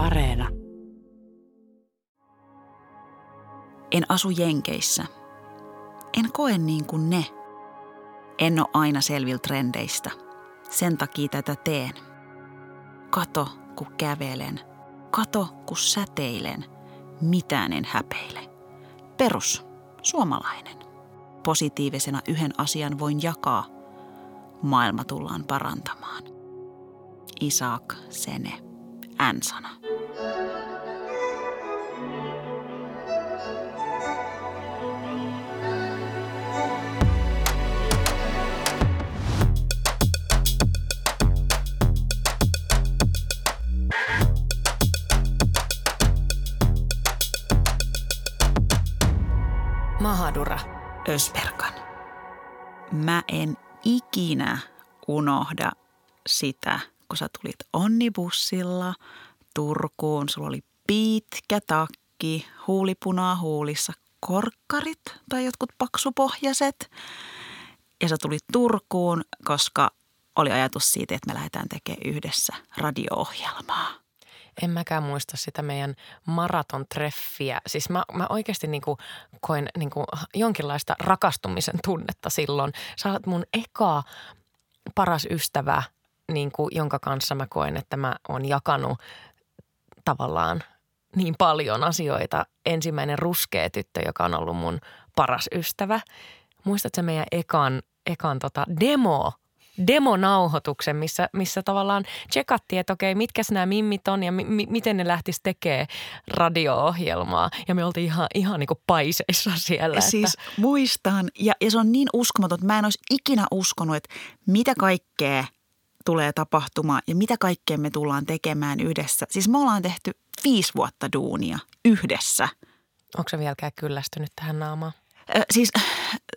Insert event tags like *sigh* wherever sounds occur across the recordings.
Areena. En asu Jenkeissä. En koe niin kuin ne. En ole aina selvillä trendeistä. Sen takia tätä teen. Kato, kun kävelen. Kato, kun säteilen. Mitään en häpeile. Perus, suomalainen. Positiivisena yhden asian voin jakaa. Maailma tullaan parantamaan. Isaac Sene, N-sana. Mahadura. Ösperkan. Mä en ikinä unohda sitä, kun sä tulit onnibussilla Turkuun. Sulla oli pitkä takki, huulipunaa huulissa, korkkarit tai jotkut paksupohjaset. Ja sä tulit Turkuun, koska oli ajatus siitä, että me lähdetään tekemään yhdessä radio-ohjelmaa. En mäkään muista sitä meidän maratontreffiä. Siis mä, mä oikeasti niin kuin koin niin kuin jonkinlaista rakastumisen tunnetta silloin. Sä oot mun eka paras ystävä, niin kuin, jonka kanssa mä koen, että mä oon jakanut tavallaan niin paljon asioita. Ensimmäinen ruskea tyttö, joka on ollut mun paras ystävä. Muistatko meidän ekan, ekan tota demo demonauhoituksen, missä, missä tavallaan tsekattiin, että okei, mitkä nämä mimmit on ja mi- miten ne lähtisi tekemään radio-ohjelmaa. Ja me oltiin ihan, ihan niin kuin paiseissa siellä. Siis että... muistan, ja, ja se on niin uskomaton, että mä en olisi ikinä uskonut, että mitä kaikkea tulee tapahtumaan ja mitä kaikkea me tullaan tekemään yhdessä. Siis me ollaan tehty viisi vuotta duunia yhdessä. Onko se vieläkään kyllästynyt tähän naamaan? Siis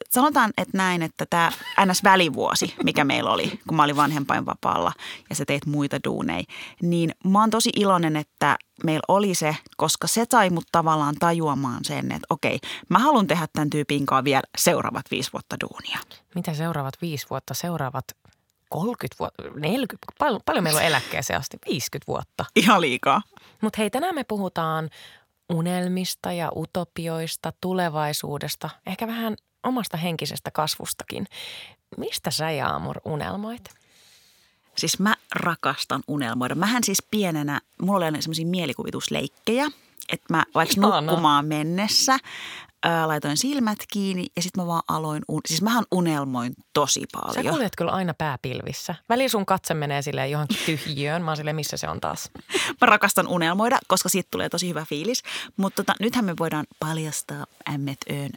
sanotaan, että näin, että tämä NS-välivuosi, mikä meillä oli, kun mä olin vanhempainvapaalla ja sä teit muita duuneja, niin mä oon tosi iloinen, että meillä oli se, koska se sai mut tavallaan tajuamaan sen, että okei, mä haluan tehdä tämän tyypin kanssa vielä seuraavat viisi vuotta duunia. Mitä seuraavat viisi vuotta? Seuraavat 30 vuotta, 40, paljon, paljon meillä on eläkkeeseen asti, 50 vuotta. Ihan liikaa. Mutta hei, tänään me puhutaan unelmista ja utopioista, tulevaisuudesta, ehkä vähän omasta henkisestä kasvustakin. Mistä sä Jaamur unelmoit? Siis mä rakastan unelmoida. Mähän siis pienenä, mulla oli semmoisia mielikuvitusleikkejä, että mä vaikka nukkumaan mennessä ää, laitoin silmät kiinni ja sitten mä vaan aloin, un- siis mähän unelmoin tosi paljon. Sä kuljet kyllä aina pääpilvissä. Väli sun katse menee silleen johonkin tyhjiöön. Mä oon silleen, missä se on taas. *laughs* mä rakastan unelmoida, koska siitä tulee tosi hyvä fiilis. Mutta tota, nythän me voidaan paljastaa Ämmet Öön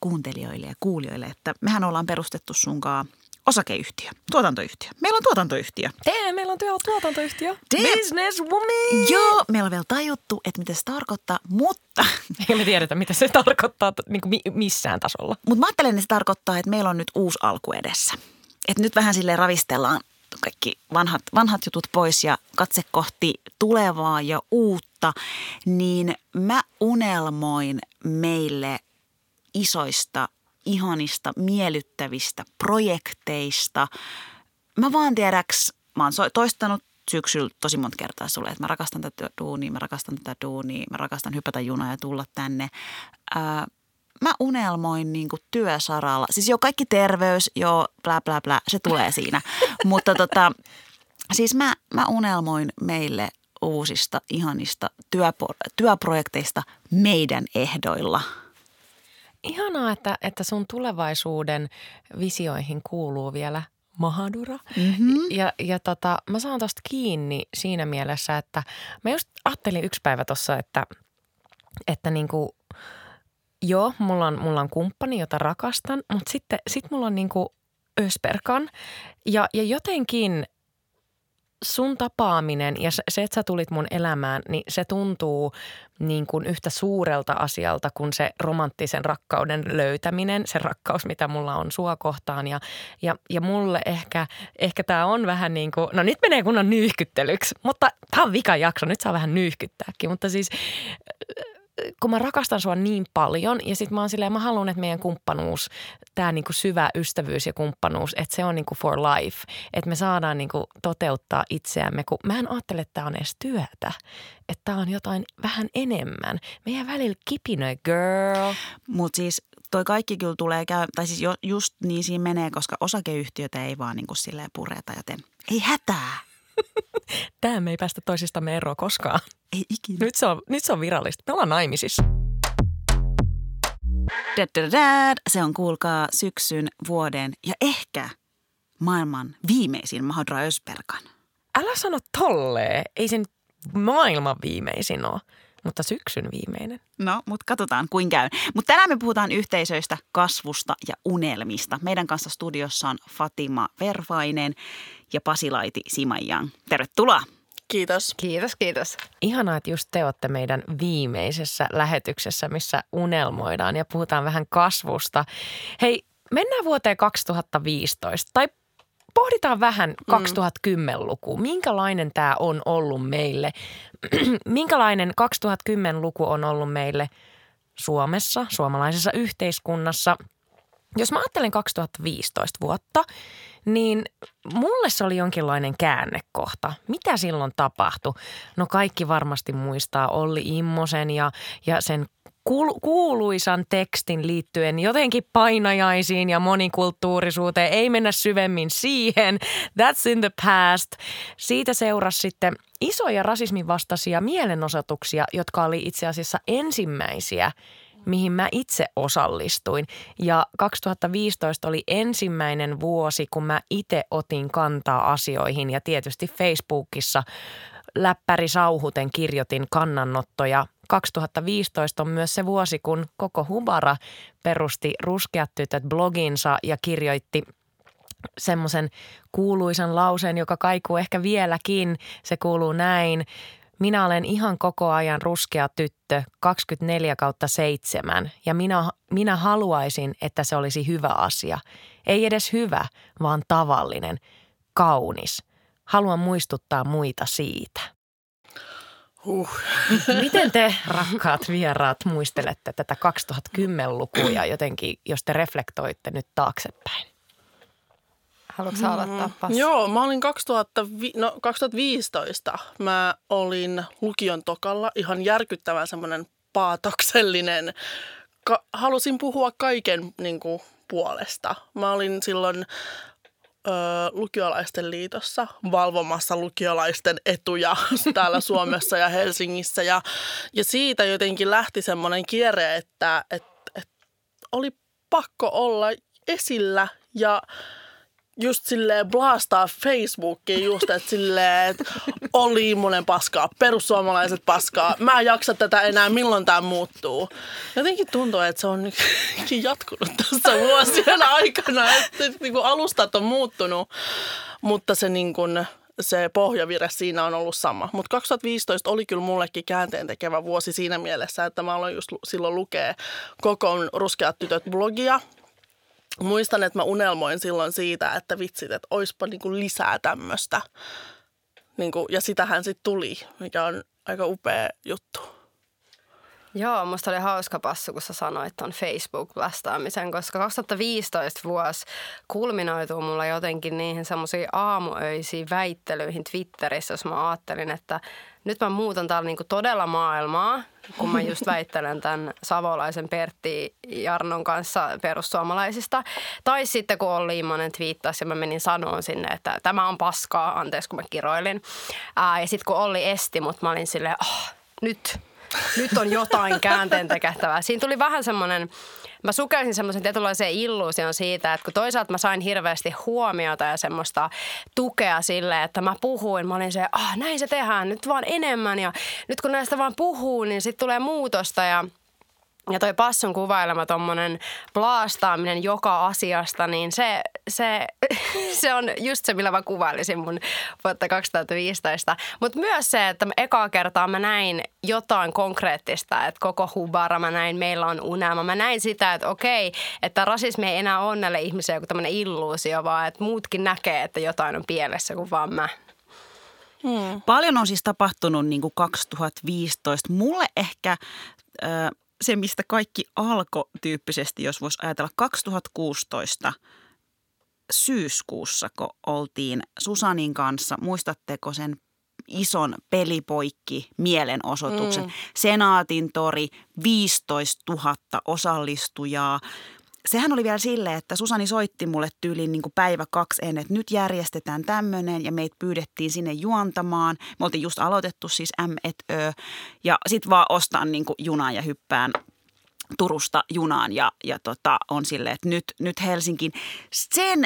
kuuntelijoille ja kuulijoille, että mehän ollaan perustettu sunkaan – osakeyhtiö, tuotantoyhtiö. Meillä on tuotantoyhtiö. Tee, meillä on työ, tuotantoyhtiö. Business woman. Joo, meillä on vielä tajuttu, että mitä se tarkoittaa, mutta... *laughs* Eikä me tiedetä, mitä se tarkoittaa niin kuin missään tasolla. Mutta mä ajattelen, että se tarkoittaa, että meillä on nyt uusi alku edessä. Että nyt vähän sille ravistellaan kaikki vanhat, vanhat jutut pois ja katse kohti tulevaa ja uutta, niin mä unelmoin meille isoista ihanista, miellyttävistä projekteista. Mä vaan tiedäks, mä oon toistanut syksyllä tosi monta kertaa sulle, että mä rakastan tätä duunia, mä rakastan tätä duunia, mä rakastan hypätä junaa ja tulla tänne. Ää, mä unelmoin niin kuin työsaralla. Siis jo kaikki terveys, joo, bla bla bla, se tulee siinä. *laughs* Mutta tota, siis mä, mä unelmoin meille uusista, ihanista työpo- työprojekteista meidän ehdoilla – Ihanaa, että, että sun tulevaisuuden visioihin kuuluu vielä Mahadura. Mm-hmm. Ja, ja tota, mä saan tosta kiinni siinä mielessä, että mä just ajattelin yksi päivä tuossa, että, että niinku, joo, mulla on, mulla on kumppani, jota rakastan, mutta sitten sit mulla on niinku Ösperkan. Ja, ja jotenkin sun tapaaminen ja se, että sä tulit mun elämään, niin se tuntuu niin kuin yhtä suurelta asialta kuin se romanttisen rakkauden löytäminen, se rakkaus, mitä mulla on sua kohtaan. Ja, ja, ja mulle ehkä, ehkä tämä on vähän niin kuin, no nyt menee kunnon nyyhkyttelyksi, mutta tämä on vika jakso, nyt saa vähän nyyhkyttääkin. Mutta siis kun mä rakastan sua niin paljon ja sitten mä oon silleen, mä haluan, että meidän kumppanuus, tämä niinku syvä ystävyys ja kumppanuus, että se on niinku for life. Että me saadaan niinku toteuttaa itseämme, kun mä en ajattele, että tämä on edes työtä. Että tämä on jotain vähän enemmän. Meidän välillä kipinöi, girl. Mutta siis toi kaikki kyllä tulee käy, tai siis jo, just niin siinä menee, koska osakeyhtiötä ei vaan niinku silleen pureta, joten ei hätää. *laughs* Tämä me ei päästä toisistamme eroon koskaan. Ei ikinä. Nyt se on, nyt se on virallista. Me ollaan naimisissa. Se on kuulkaa syksyn, vuoden ja ehkä maailman viimeisin Mahdra Ösperkan. Älä sano tolleen. Ei se nyt maailman viimeisin ole, mutta syksyn viimeinen. No, mutta katsotaan kuin käy. Mutta tänään me puhutaan yhteisöistä, kasvusta ja unelmista. Meidän kanssa studiossa on Fatima Vervainen ja Pasilaiti Simajan. Tervetuloa. Kiitos. Kiitos, kiitos. Ihanaa, että just te olette meidän viimeisessä lähetyksessä, missä unelmoidaan ja puhutaan vähän kasvusta. Hei, mennään vuoteen 2015 tai pohditaan vähän 2010-luku. Minkälainen tämä on ollut meille? *clears throat* Minkälainen 2010-luku on ollut meille Suomessa, suomalaisessa yhteiskunnassa? Jos mä ajattelen 2015 vuotta, niin mulle se oli jonkinlainen käännekohta. Mitä silloin tapahtui? No kaikki varmasti muistaa Olli Immosen ja, ja sen kuuluisan tekstin liittyen jotenkin painajaisiin ja monikulttuurisuuteen. Ei mennä syvemmin siihen. That's in the past. Siitä seurasi sitten isoja rasismin vastaisia mielenosoituksia, jotka oli itse asiassa ensimmäisiä mihin mä itse osallistuin. Ja 2015 oli ensimmäinen vuosi, kun mä itse otin kantaa asioihin ja tietysti Facebookissa läppäri sauhuten kirjoitin kannanottoja 2015 on myös se vuosi, kun koko Hubara perusti Ruskeat tytöt bloginsa ja kirjoitti semmoisen kuuluisan lauseen, joka kaikuu ehkä vieläkin. Se kuuluu näin. Minä olen ihan koko ajan ruskea tyttö 24 kautta 7 ja minä, minä haluaisin, että se olisi hyvä asia. Ei edes hyvä, vaan tavallinen, kaunis. Haluan muistuttaa muita siitä. Huh. *laughs* Miten te, rakkaat vieraat, muistelette tätä 2010-lukua jotenkin, jos te reflektoitte nyt taaksepäin? Haluatko mm, aloittaa? Joo, mä olin 2000, no, 2015. Mä olin lukion tokalla ihan järkyttävän semmoinen paatoksellinen. Ka- halusin puhua kaiken niin kuin, puolesta. Mä olin silloin ö, lukiolaisten liitossa valvomassa lukiolaisten etuja *laughs* täällä Suomessa ja Helsingissä. Ja, ja siitä jotenkin lähti semmoinen kierre, että et, et oli pakko olla esillä ja just silleen blastaa Facebookiin just, että silleen, että oli monen paskaa, perussuomalaiset paskaa, mä en jaksa tätä enää, milloin tämä muuttuu. Jotenkin tuntuu, että se on jatkunut tässä vuosien aikana, että niin kuin alustat on muuttunut, mutta se niin kuin, se pohjavire siinä on ollut sama. Mutta 2015 oli kyllä mullekin käänteen tekevä vuosi siinä mielessä, että mä aloin just silloin lukea koko Ruskeat tytöt blogia – muistan, että mä unelmoin silloin siitä, että vitsit, että oispa niinku lisää tämmöistä. Niinku, ja sitähän sitten tuli, mikä on aika upea juttu. Joo, musta oli hauska passu, kun sä sanoit ton Facebook-vastaamisen, koska 2015 vuosi kulminoituu mulla jotenkin niihin semmoisiin aamuöisiin väittelyihin Twitterissä, jos mä ajattelin, että nyt mä muutan täällä niinku todella maailmaa, kun mä just *laughs* väittelen tämän savolaisen Pertti Jarnon kanssa perussuomalaisista. Tai sitten kun Olli Immonen twiittasi ja mä menin sanoon sinne, että tämä on paskaa, anteeksi kun mä kiroilin. Ää, ja sitten kun Olli esti mut, mä olin silleen, oh, nyt nyt on jotain käänteen tekettävää. Siinä tuli vähän semmoinen, mä sukelsin semmoisen tietynlaisen illuusion siitä, että kun toisaalta mä sain hirveästi huomiota ja semmoista tukea sille, että mä puhuin, mä olin se, ah näin se tehdään, nyt vaan enemmän ja nyt kun näistä vaan puhuu, niin sitten tulee muutosta ja – ja toi passun kuvailema tuommoinen blaastaaminen joka asiasta, niin se, se, *laughs* se on just se, millä mä kuvailisin mun vuotta 2015. Mutta myös se, että ekaa kertaa mä näin jotain konkreettista, että koko hubara mä näin, meillä on unelma. Mä näin sitä, että okei, että rasismi ei enää ole näille ihmisille joku tämmöinen illuusio, vaan että muutkin näkee, että jotain on pielessä kuin vaan mä. Hmm. Paljon on siis tapahtunut niin kuin 2015. Mulle ehkä äh, se, mistä kaikki alkoi tyyppisesti, jos voisi ajatella 2016 syyskuussa, kun oltiin Susanin kanssa. Muistatteko sen ison pelipoikki mielenosoituksen. Mm. Senaatin tori, 15 000 osallistujaa. Sehän oli vielä silleen, että Susani soitti mulle tyyliin niin kuin päivä kaksi ennen, että nyt järjestetään tämmöinen ja meitä pyydettiin sinne juontamaan. Me oltiin just aloitettu siis M et Ö ja sit vaan ostan niin kuin junaan ja hyppään Turusta junaan ja, ja tota, on silleen, että nyt, nyt Helsinkiin. Sen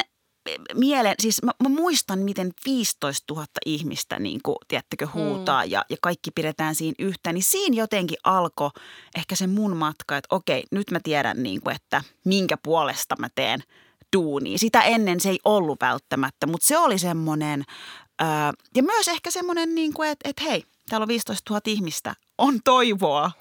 mieleen, siis mä, mä muistan, miten 15 000 ihmistä, niin kuin, tiedättekö, huutaa mm. ja, ja kaikki pidetään siinä yhtä, niin siinä jotenkin alkoi ehkä se mun matka, että okei, nyt mä tiedän, niin kuin, että minkä puolesta mä teen duunia. Sitä ennen se ei ollut välttämättä, mutta se oli semmoinen, ja myös ehkä semmoinen, niin kuin, että, että hei, täällä on 15 000 ihmistä, on toivoa.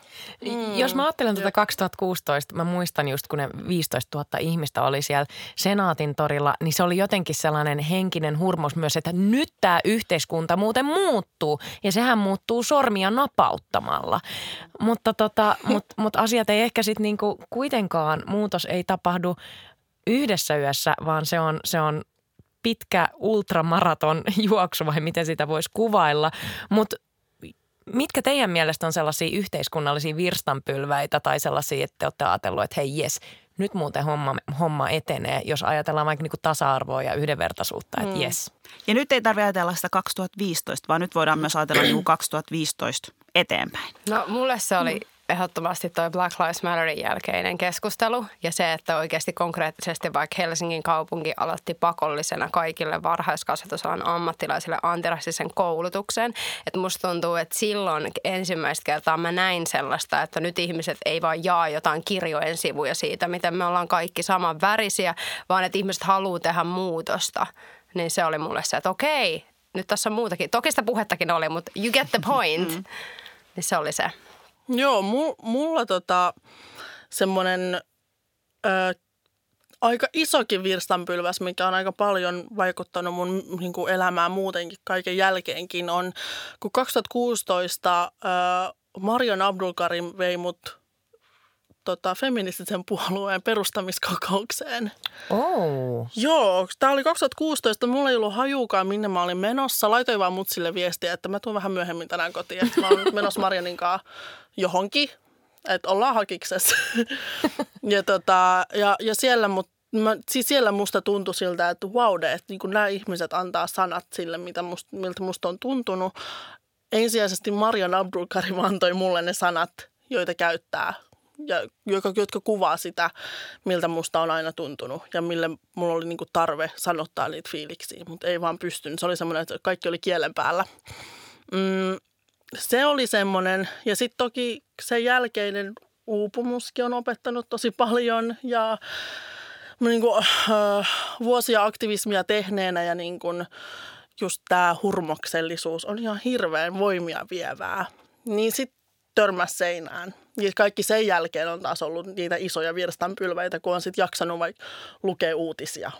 Mm. Jos mä ajattelen tuota 2016, mä muistan just kun ne 15 000 ihmistä oli siellä Senaatin torilla, niin se oli jotenkin sellainen henkinen hurmos myös, että nyt tämä yhteiskunta muuten muuttuu ja sehän muuttuu sormia napauttamalla. Mutta tota, *laughs* mut, mut asiat ei ehkä sitten niinku kuitenkaan, muutos ei tapahdu yhdessä yössä, vaan se on, se on pitkä ultramaraton *laughs* juoksu vai miten sitä voisi kuvailla. Mutta mitkä teidän mielestä on sellaisia yhteiskunnallisia virstanpylväitä tai sellaisia, että te olette ajatellut, että hei jes, nyt muuten homma, homma etenee, jos ajatellaan vaikka niinku tasa-arvoa ja yhdenvertaisuutta, että mm. jes. Ja nyt ei tarvitse ajatella sitä 2015, vaan nyt voidaan myös ajatella niinku 2015 eteenpäin. No mulle se oli ehdottomasti tuo Black Lives Matterin jälkeinen keskustelu ja se, että oikeasti konkreettisesti vaikka Helsingin kaupunki aloitti pakollisena kaikille varhaiskasvatusalan ammattilaisille antirasisen koulutuksen. Että musta tuntuu, että silloin ensimmäistä kertaa mä näin sellaista, että nyt ihmiset ei vaan jaa jotain kirjojen sivuja siitä, miten me ollaan kaikki saman värisiä, vaan että ihmiset haluaa tehdä muutosta. Niin se oli mulle se, että okei, nyt tässä on muutakin. Toki sitä puhettakin oli, mutta you get the point. Mm. Niin se oli se. Joo, mulla tota, semmoinen aika isokin virstanpylväs, mikä on aika paljon vaikuttanut mun niin kuin elämään muutenkin kaiken jälkeenkin, on kun 2016 ö, Marion Abdulkarim vei mut tota, feministisen puolueen perustamiskokoukseen. Oh. Joo, tämä oli 2016. Mulla ei ollut hajukaan, minne mä olin menossa. Laitoin vaan mutsille viestiä, että mä tuun vähän myöhemmin tänään kotiin. Että mä olen menossa Marianin kanssa johonkin, että ollaan hakiksessa. *laughs* ja, tota, ja, ja siellä mut Mä, siis siellä musta tuntui siltä, että wow, että niin nämä ihmiset antaa sanat sille, mitä must, miltä musta on tuntunut. Ensisijaisesti Marion Abdulkarim antoi mulle ne sanat, joita käyttää ja jotka, jotka kuvaa sitä, miltä musta on aina tuntunut ja mille mulla oli niinku tarve sanottaa niitä fiiliksiä, mutta ei vaan pystynyt. Se oli semmoinen, että kaikki oli kielen päällä. Mm, se oli semmoinen ja sitten toki sen jälkeinen uupumuskin on opettanut tosi paljon ja niin kuin, äh, vuosia aktivismia tehneenä ja niin kuin, just tämä hurmoksellisuus on ihan hirveän voimia vievää. Niin sitten törmäs seinään. Ja kaikki sen jälkeen on taas ollut niitä isoja virstanpylväitä, kun on sitten jaksanut vaikka lukea uutisia.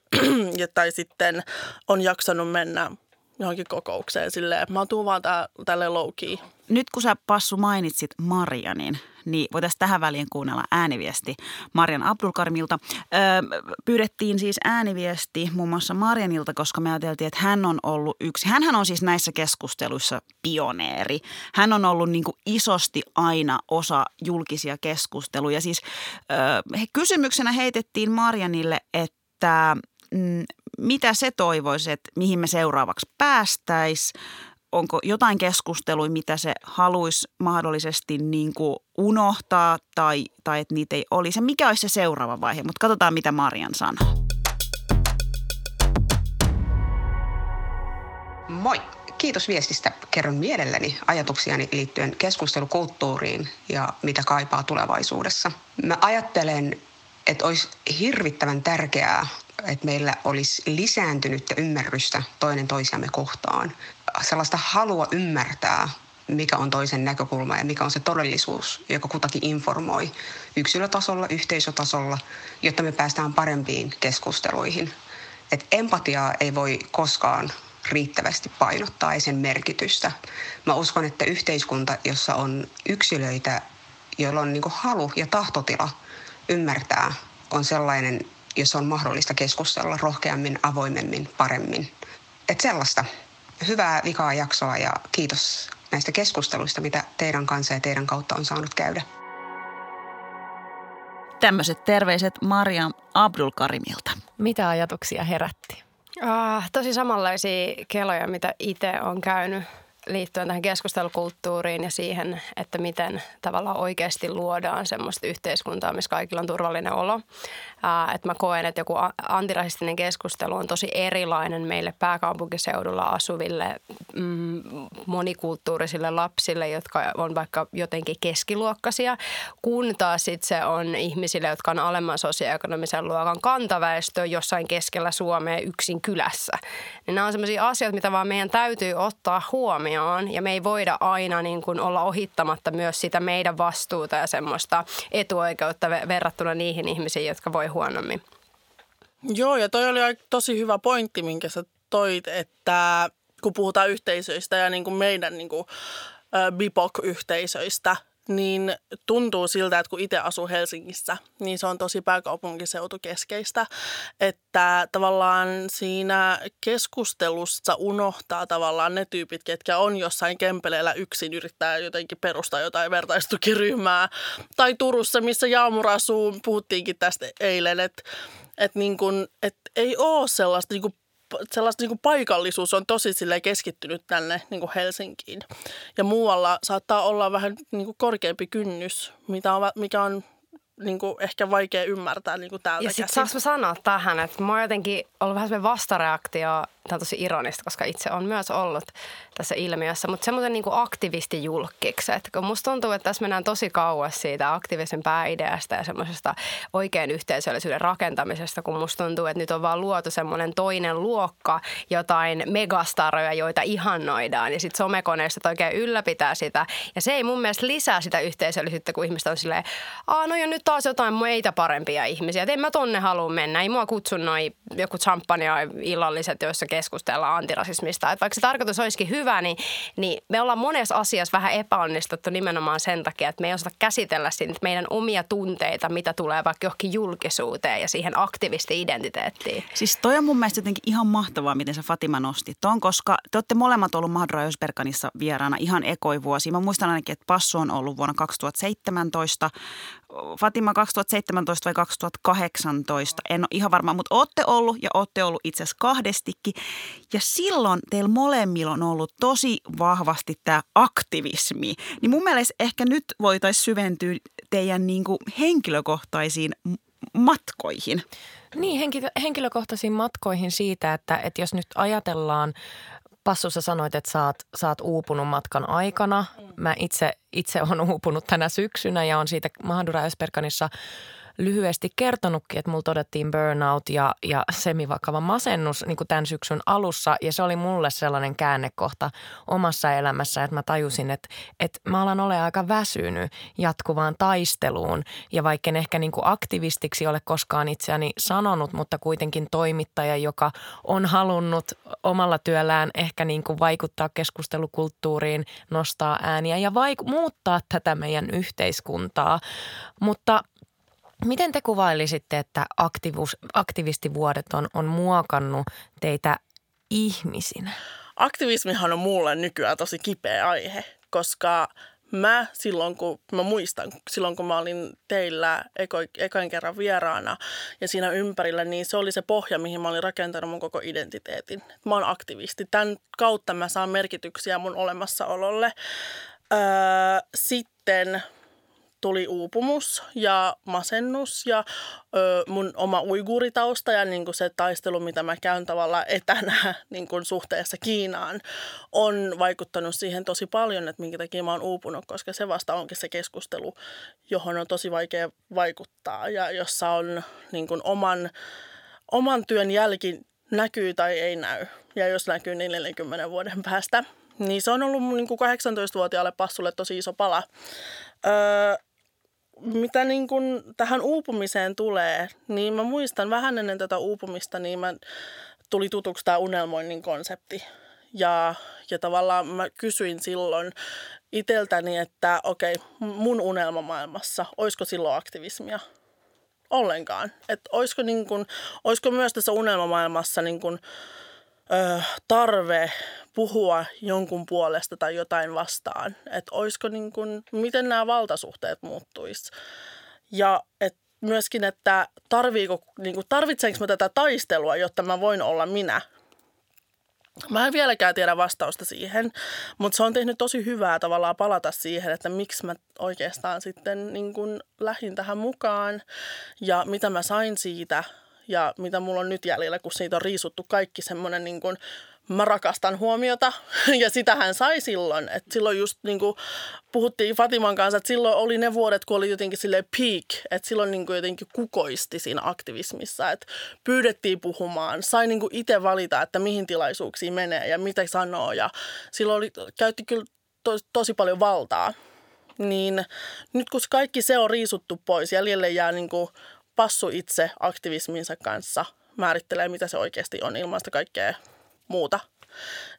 *clears throat* ja, tai sitten on jaksanut mennä johonkin kokoukseen silleen, että mä tuun vaan tää, tälle key. Nyt kun sä Passu mainitsit Marianin, niin voitaisiin tähän väliin kuunnella ääniviesti Marian Abdulkarmilta. Öö, pyydettiin siis ääniviesti muun muassa Marianilta, koska me ajateltiin, että hän on ollut yksi. Hänhän on siis näissä keskusteluissa pioneeri. Hän on ollut niin kuin isosti aina osa julkisia keskusteluja. Siis öö, kysymyksenä heitettiin Marianille, että mm, mitä se toivoisi, että mihin me seuraavaksi päästäisiin? Onko jotain keskustelua, mitä se haluaisi mahdollisesti niin kuin unohtaa tai, tai että niitä ei olisi? mikä olisi se seuraava vaihe? Mutta katsotaan, mitä Marian sanoo. Moi! Kiitos viestistä. Kerron mielelläni ajatuksiani liittyen keskustelukulttuuriin ja mitä kaipaa tulevaisuudessa. Mä ajattelen, että olisi hirvittävän tärkeää että meillä olisi lisääntynyttä ymmärrystä toinen toisiamme kohtaan. Sellaista halua ymmärtää, mikä on toisen näkökulma ja mikä on se todellisuus, joka kutakin informoi yksilötasolla, yhteisötasolla, jotta me päästään parempiin keskusteluihin. Et empatiaa ei voi koskaan riittävästi painottaa ja sen merkitystä. Mä uskon, että yhteiskunta, jossa on yksilöitä, joilla on niin halu ja tahtotila ymmärtää, on sellainen, jossa on mahdollista keskustella rohkeammin, avoimemmin, paremmin. Et sellaista. Hyvää vikaa jaksoa ja kiitos näistä keskusteluista, mitä teidän kanssa ja teidän kautta on saanut käydä. Tämmöiset terveiset Mariam Abdulkarimilta. Mitä ajatuksia herätti? Ah, tosi samanlaisia keloja, mitä itse on käynyt liittyen tähän keskustelukulttuuriin ja siihen, että miten tavallaan oikeasti luodaan semmoista yhteiskuntaa, missä kaikilla on turvallinen olo. Ää, että mä koen, että joku antirasistinen keskustelu on tosi erilainen meille pääkaupunkiseudulla asuville mm, monikulttuurisille lapsille, jotka on vaikka jotenkin keskiluokkaisia, kun taas sit se on ihmisille, jotka on alemman sosioekonomisen luokan kantaväestö jossain keskellä Suomea yksin kylässä. Niin nämä on sellaisia asioita, mitä vaan meidän täytyy ottaa huomioon ja me ei voida aina niin kuin olla ohittamatta myös sitä meidän vastuuta ja semmoista etuoikeutta verrattuna niihin ihmisiin, jotka voi huonommin. Joo, ja toi oli tosi hyvä pointti, minkä sä toit, että kun puhutaan yhteisöistä ja niin kuin meidän niin kuin, BIPOC-yhteisöistä, niin tuntuu siltä, että kun itse asuu Helsingissä, niin se on tosi pääkaupunkiseutukeskeistä, että tavallaan siinä keskustelussa unohtaa tavallaan ne tyypit, ketkä on jossain kempeleellä yksin, yrittää jotenkin perustaa jotain vertaistukiryhmää. Tai Turussa, missä Jaamur asuu, puhuttiinkin tästä eilen, että että niin kun, et ei ole sellaista niin sellaista niin paikallisuus on tosi sille keskittynyt tänne niin Helsinkiin. Ja muualla saattaa olla vähän niin korkeampi kynnys, mitä on, mikä on niin kuin ehkä vaikea ymmärtää niin kuin täältä Ja sitten saanko sanoa tähän, että mä oon jotenkin ollut vähän vastareaktio, tämä on tosi ironista, koska itse on myös ollut tässä ilmiössä, mutta semmoisen niin aktivistijulkkikset, kun musta tuntuu, että tässä mennään tosi kauas siitä aktiivisen pääideasta ja semmoisesta oikean yhteisöllisyyden rakentamisesta, kun musta tuntuu, että nyt on vaan luotu semmoinen toinen luokka, jotain megastaroja, joita ihannoidaan ja sitten somekoneista oikein ylläpitää sitä. Ja se ei mun mielestä lisää sitä yhteisöllisyyttä, kun ihmiset on silleen, aa no jo nyt taas jotain meitä parempia ihmisiä. Et en mä tonne halua mennä. Ei mua kutsu noi joku champagne illalliset, joissa keskustellaan antirasismista. Et vaikka se tarkoitus olisikin hyvä, niin, niin me ollaan monessa asiassa vähän epäonnistuttu nimenomaan sen takia, että me ei osata käsitellä siitä meidän omia tunteita, mitä tulee vaikka johonkin julkisuuteen ja siihen aktivisti-identiteettiin. Siis toi on mun mielestä jotenkin ihan mahtavaa, miten sä Fatima nostit ton, koska te olette molemmat ollut Mahdra Ösberganissa vieraana ihan ekoivuosi. Mä muistan ainakin, että Passu on ollut vuonna 2017 Fatima 2017 vai 2018, en ole ihan varma, mutta olette ollut ja olette ollut itse asiassa kahdestikin. Ja silloin teillä molemmilla on ollut tosi vahvasti tämä aktivismi. Niin mun mielestä ehkä nyt voitaisiin syventyä teidän niin kuin henkilökohtaisiin matkoihin. Niin, henkilökohtaisiin matkoihin siitä, että, että jos nyt ajatellaan Passu, sä sanoit, että sä oot, sä oot uupunut matkan aikana. Mä itse, itse olen uupunut tänä syksynä ja on siitä Mahdura Esperkanissa – lyhyesti kertonutkin, että mulla todettiin burnout ja, ja semivakava masennus niin kuin tämän syksyn alussa. Ja se oli mulle sellainen käännekohta omassa elämässä, että mä tajusin, että, että mä alan ole aika väsynyt jatkuvaan taisteluun. Ja vaikka en ehkä niin kuin aktivistiksi ole koskaan itseäni sanonut, mutta kuitenkin toimittaja, joka on halunnut omalla työllään ehkä niin kuin vaikuttaa keskustelukulttuuriin, nostaa ääniä ja vaiku- muuttaa tätä meidän yhteiskuntaa. Mutta Miten te kuvailisitte, että aktivuus, aktivistivuodet on, on muokannut teitä ihmisinä? Aktivismihan on mulle nykyään tosi kipeä aihe, koska mä silloin, kun mä muistan, silloin kun mä olin teillä eko, ekoin kerran vieraana ja siinä ympärillä, niin se oli se pohja, mihin mä olin rakentanut mun koko identiteetin. Mä oon aktivisti. Tämän kautta mä saan merkityksiä mun olemassaololle. Öö, sitten tuli uupumus ja masennus ja ö, mun oma uiguuritausta ja niin kuin se taistelu, mitä mä käyn tavallaan etänä *laughs* niin kuin suhteessa Kiinaan, on vaikuttanut siihen tosi paljon, että minkä takia mä oon uupunut, koska se vasta onkin se keskustelu, johon on tosi vaikea vaikuttaa ja jossa on niin kuin oman, oman työn jälki näkyy tai ei näy. Ja jos näkyy niin 40 vuoden päästä, niin se on ollut niin kuin 18-vuotiaalle passulle tosi iso pala. Öö, mitä niin kuin tähän uupumiseen tulee, niin mä muistan vähän ennen tätä uupumista, niin mä tuli tutuksi tämä unelmoinnin konsepti. Ja, ja tavallaan mä kysyin silloin iteltäni, että okei, mun unelmamaailmassa, olisiko silloin aktivismia? Ollenkaan. Että olisiko, niin kun, olisiko myös tässä unelmamaailmassa niin kun, ö, tarve puhua jonkun puolesta tai jotain vastaan. Että olisiko niin kun, miten nämä valtasuhteet muuttuisi. Ja et myöskin, että tarviiko, niin kuin, tarvitsenko mä tätä taistelua, jotta mä voin olla minä. Mä en vieläkään tiedä vastausta siihen, mutta se on tehnyt tosi hyvää tavallaan palata siihen, että miksi mä oikeastaan sitten niin kuin lähdin tähän mukaan ja mitä mä sain siitä ja mitä mulla on nyt jäljellä, kun siitä on riisuttu kaikki semmoinen niin kuin mä rakastan huomiota. *laughs* Ja sitä hän sai silloin. Et silloin just niin kuin puhuttiin Fatiman kanssa, että silloin oli ne vuodet, kun oli jotenkin sille peak, että silloin niin kuin jotenkin kukoisti siinä aktivismissa, että pyydettiin puhumaan, sai niin kuin itse valita, että mihin tilaisuuksiin menee ja mitä sanoo. Ja silloin oli, käytti kyllä to, tosi paljon valtaa. Niin nyt kun kaikki se on riisuttu pois, jäljelle jää niin kuin passu itse aktivisminsa kanssa määrittelee, mitä se oikeasti on ilman sitä kaikkea muuta.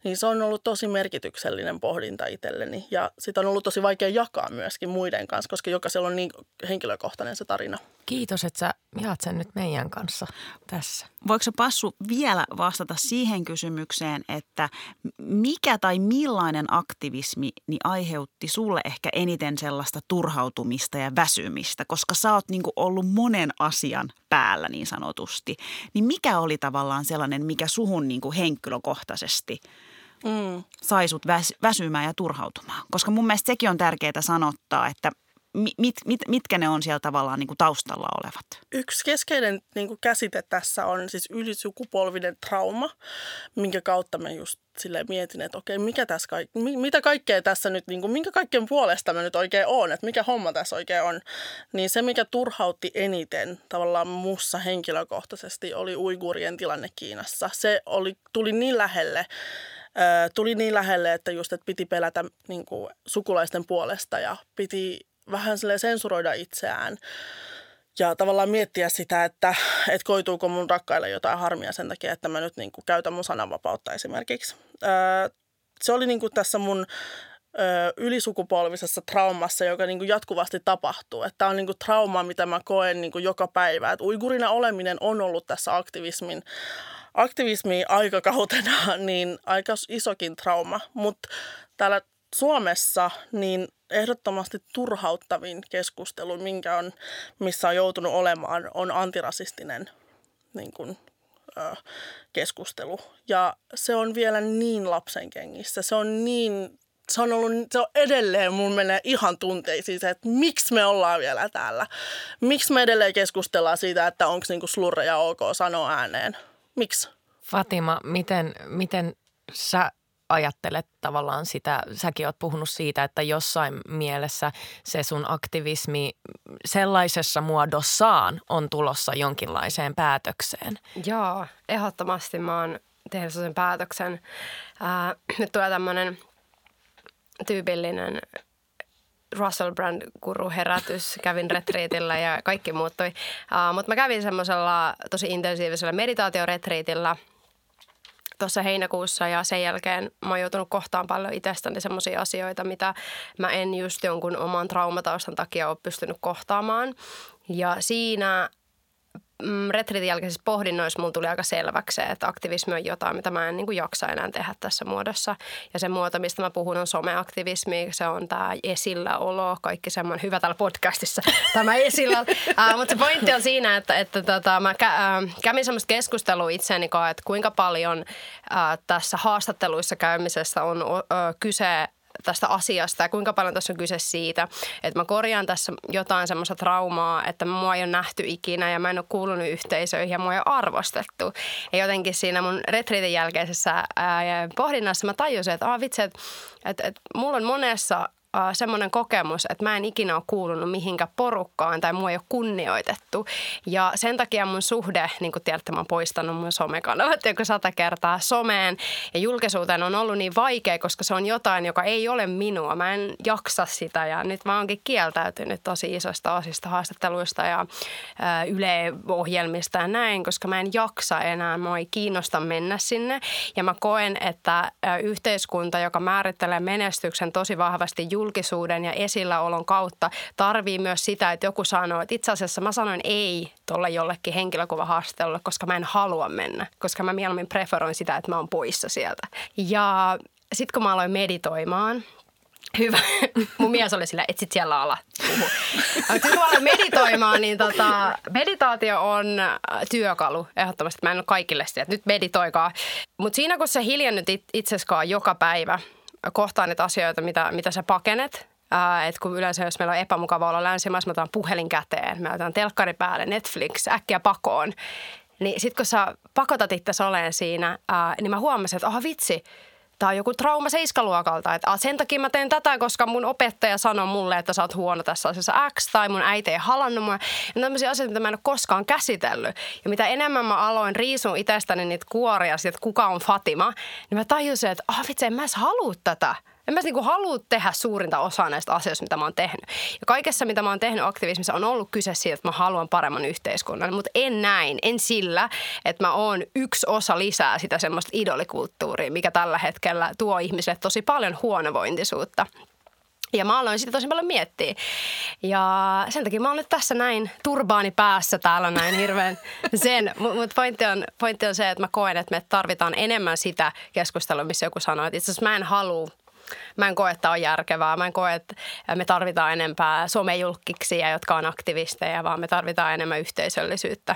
Niin se on ollut tosi merkityksellinen pohdinta itselleni ja sitä on ollut tosi vaikea jakaa myöskin muiden kanssa, koska jokaisella on niin henkilökohtainen se tarina. Kiitos, että sä jaat sen nyt meidän kanssa tässä. Voiko Passu vielä vastata siihen kysymykseen, että mikä tai millainen aktivismi niin aiheutti sulle ehkä eniten sellaista turhautumista ja väsymistä, koska sä oot niin ollut monen asian päällä niin sanotusti. Niin mikä oli tavallaan sellainen, mikä suhun niin henkilökohtaisesti mm. sai sut väs- väsymään ja turhautumaan? Koska mun mielestä sekin on tärkeää sanottaa, että – mit, mit, mitkä ne on siellä tavallaan niin kuin taustalla olevat? Yksi keskeinen niin kuin käsite tässä on siis ylisukupolvinen trauma, minkä kautta mä just sille mietin, että okei, mikä tässä kaik- mitä kaikkea tässä nyt, niin kuin, minkä kaikkien puolesta mä nyt oikein on, että mikä homma tässä oikein on. Niin se, mikä turhautti eniten tavallaan mussa henkilökohtaisesti, oli uigurien tilanne Kiinassa. Se oli, tuli niin lähelle, tuli niin lähelle, että just, että piti pelätä niin kuin, sukulaisten puolesta ja piti vähän sensuroida itseään ja tavallaan miettiä sitä, että, että koituuko mun rakkaille jotain harmia sen takia, että mä nyt niin kuin käytän mun sananvapautta esimerkiksi. se oli niin kuin tässä mun ylisukupolvisessa traumassa, joka niin kuin jatkuvasti tapahtuu. Tämä on niin kuin trauma, mitä mä koen niin kuin joka päivä. Et uigurina oleminen on ollut tässä aktivismin aktivismi aikakautena *laughs* niin aika isokin trauma, mutta täällä Suomessa niin ehdottomasti turhauttavin keskustelu, minkä on, missä on joutunut olemaan, on antirasistinen niin kuin, ö, keskustelu. Ja se on vielä niin lapsen kengissä. Se on niin se on, ollut, se on edelleen, mun menee ihan tunteisiin se, että miksi me ollaan vielä täällä. Miksi me edelleen keskustellaan siitä, että onko niinku slurreja ok sanoa ääneen. Miksi? Fatima, miten, miten sä ajattelet tavallaan sitä, säkin oot puhunut siitä, että jossain mielessä se sun aktivismi sellaisessa muodossaan on tulossa jonkinlaiseen päätökseen. Joo, ehdottomasti mä oon tehnyt sen päätöksen. Ää, nyt tulee tämmöinen tyypillinen Russell Brand-guru herätys. Kävin retriitillä ja kaikki muuttui. Uh, mutta mä kävin semmoisella tosi intensiivisellä meditaatioretriitillä – tuossa heinäkuussa ja sen jälkeen mä oon joutunut kohtaan paljon itsestäni sellaisia asioita, mitä mä en just jonkun oman traumataustan takia ole pystynyt kohtaamaan. Ja siinä mm, retriitin jälkeisissä pohdinnoissa mulla tuli aika selväksi se, että aktivismi on jotain, mitä mä en niin kuin jaksa enää tehdä tässä muodossa. Ja se muoto, mistä mä puhun, on someaktivismi. Se on tämä esilläolo, kaikki semmoinen hyvä täällä podcastissa, *laughs* tämä esillä. uh, mutta se pointti on siinä, että, että tota, mä kä- uh, kävin semmoista keskustelua itseäni, että kuinka paljon uh, tässä haastatteluissa käymisessä on uh, kyse tästä asiasta ja kuinka paljon tässä on kyse siitä, että mä korjaan tässä jotain semmoista traumaa, että mua ei ole nähty ikinä ja mä en ole kuulunut yhteisöihin ja mua ei ole arvostettu. Ja jotenkin siinä mun retriitin jälkeisessä ää, pohdinnassa mä tajusin, että ah, vitsi, että, että, että mulla on monessa semmoinen kokemus, että mä en ikinä ole kuulunut mihinkä porukkaan tai mua ei ole kunnioitettu. Ja sen takia mun suhde, niin kuin tiedätte, mä oon poistanut mun somekanavat *laughs* joku sata kertaa someen ja julkisuuteen on ollut niin vaikea, koska se on jotain, joka ei ole minua. Mä en jaksa sitä ja nyt mä oonkin kieltäytynyt tosi isosta osista haastatteluista ja äh, Yle-ohjelmista ja näin, koska mä en jaksa enää, mä ei kiinnosta mennä sinne. Ja mä koen, että äh, yhteiskunta, joka määrittelee menestyksen tosi vahvasti julkisuuden ja esilläolon kautta, tarvii myös sitä, että joku sanoo, että itse asiassa mä sanoin ei tuolle jollekin henkilökuvahaastattelulle, koska mä en halua mennä, koska mä mieluummin preferoin sitä, että mä oon poissa sieltä. Ja sitten kun mä aloin meditoimaan, Hyvä. *laughs* Mun mies oli sillä, että sit siellä ala puhu. Kun aloin meditoimaan, niin tota, meditaatio on työkalu ehdottomasti. Mä en ole kaikille sitä, että nyt meditoikaa. Mutta siinä kun sä hiljennyt itseskaan joka päivä, kohtaa niitä asioita, mitä, mitä sä pakenet, että kun yleensä jos meillä on epämukava olla länsimaissa, mä otan puhelin käteen, mä otan telkkari päälle, Netflix, äkkiä pakoon. Niin sit kun sä pakotat itse oleen siinä, ää, niin mä huomasin, että aha vitsi, tämä on joku trauma seiskaluokalta. Että sen takia mä teen tätä, koska mun opettaja sanoi mulle, että sä oot huono tässä asiassa X tai mun äiti ei halannut mua. Ja tämmöisiä asioita, mitä mä en ole koskaan käsitellyt. Ja mitä enemmän mä aloin riisun itsestäni niitä kuoria, että kuka on Fatima, niin mä tajusin, että ah vitsi, en mä edes halua tätä. En mä niinku halua tehdä suurinta osaa näistä asioista, mitä mä oon tehnyt. Ja kaikessa, mitä mä oon tehnyt aktivismissa, on ollut kyse siitä, että mä haluan paremman yhteiskunnan. Mutta en näin, en sillä, että mä oon yksi osa lisää sitä semmoista idolikulttuuria, mikä tällä hetkellä tuo ihmisille tosi paljon huonovointisuutta. Ja mä aloin sitä tosi paljon miettiä. Ja sen takia mä oon nyt tässä näin turbaani päässä täällä näin hirveän *laughs* sen. Mutta pointti on, pointti on se, että mä koen, että me tarvitaan enemmän sitä keskustelua, missä joku sanoo, että itse asiassa mä en halua Mä en koe, että on järkevää. Mä en koe, että me tarvitaan enempää somejulkkiksia, jotka on aktivisteja, vaan me tarvitaan enemmän yhteisöllisyyttä.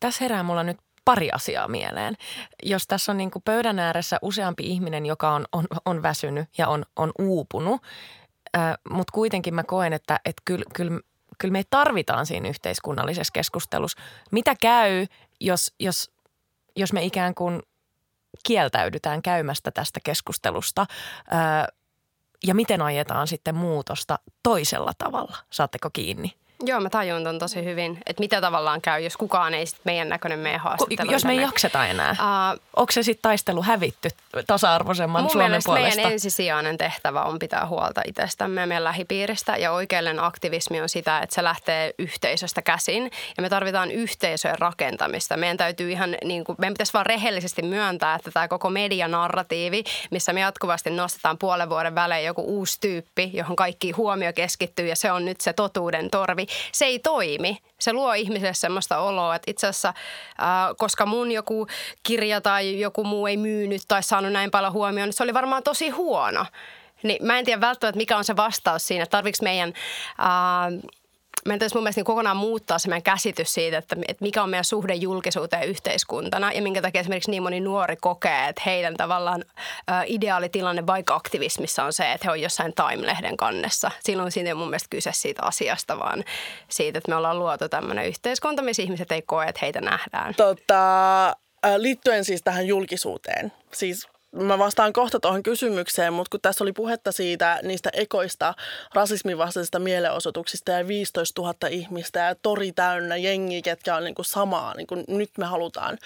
Tässä herää mulla nyt pari asiaa mieleen. Jos tässä on niin kuin pöydän ääressä useampi ihminen, joka on, on, on väsynyt ja on, on uupunut, äh, mutta kuitenkin mä koen, että, että kyllä, kyllä, kyllä me tarvitaan siinä yhteiskunnallisessa keskustelussa. Mitä käy, jos, jos, jos me ikään kuin – kieltäydytään käymästä tästä keskustelusta ja miten ajetaan sitten muutosta toisella tavalla. Saatteko kiinni? Joo, mä tajun ton tosi hyvin, että mitä tavallaan käy, jos kukaan ei sit meidän näköinen meidän haastattelu. Jos me ei jakseta enää. Uh, Onko se sitten taistelu hävitty tasa-arvoisemman mun Suomen puolesta? meidän ensisijainen tehtävä on pitää huolta itsestämme ja meidän lähipiiristä. Ja oikeellinen aktivismi on sitä, että se lähtee yhteisöstä käsin. Ja me tarvitaan yhteisöjen rakentamista. Meidän täytyy ihan, niin kuin, meidän pitäisi vaan rehellisesti myöntää, että tämä koko medianarratiivi, missä me jatkuvasti nostetaan puolen vuoden välein joku uusi tyyppi, johon kaikki huomio keskittyy ja se on nyt se totuuden torvi se ei toimi. Se luo ihmiselle semmoista oloa, että itse asiassa, äh, koska mun joku kirja tai joku muu ei myynyt tai saanut näin paljon huomioon, niin se oli varmaan tosi huono. Niin mä en tiedä välttämättä, mikä on se vastaus siinä, että meidän... Äh, meidän täytyisi mun mielestä niin kokonaan muuttaa se meidän käsitys siitä, että, että mikä on meidän suhde julkisuuteen yhteiskuntana ja minkä takia esimerkiksi niin moni nuori kokee, että heidän tavallaan ä, ideaalitilanne vaikka aktivismissa on se, että he on jossain Time-lehden kannessa. Silloin siinä ei mun mielestä kyse siitä asiasta, vaan siitä, että me ollaan luotu tämmöinen yhteiskunta, missä ihmiset ei koe, että heitä nähdään. Tota, liittyen siis tähän julkisuuteen, siis mä vastaan kohta tuohon kysymykseen, mutta kun tässä oli puhetta siitä niistä ekoista rasismin vastaisista mielenosoituksista ja 15 000 ihmistä ja tori täynnä jengi, ketkä on niin kuin samaa, niin kuin nyt me halutaan,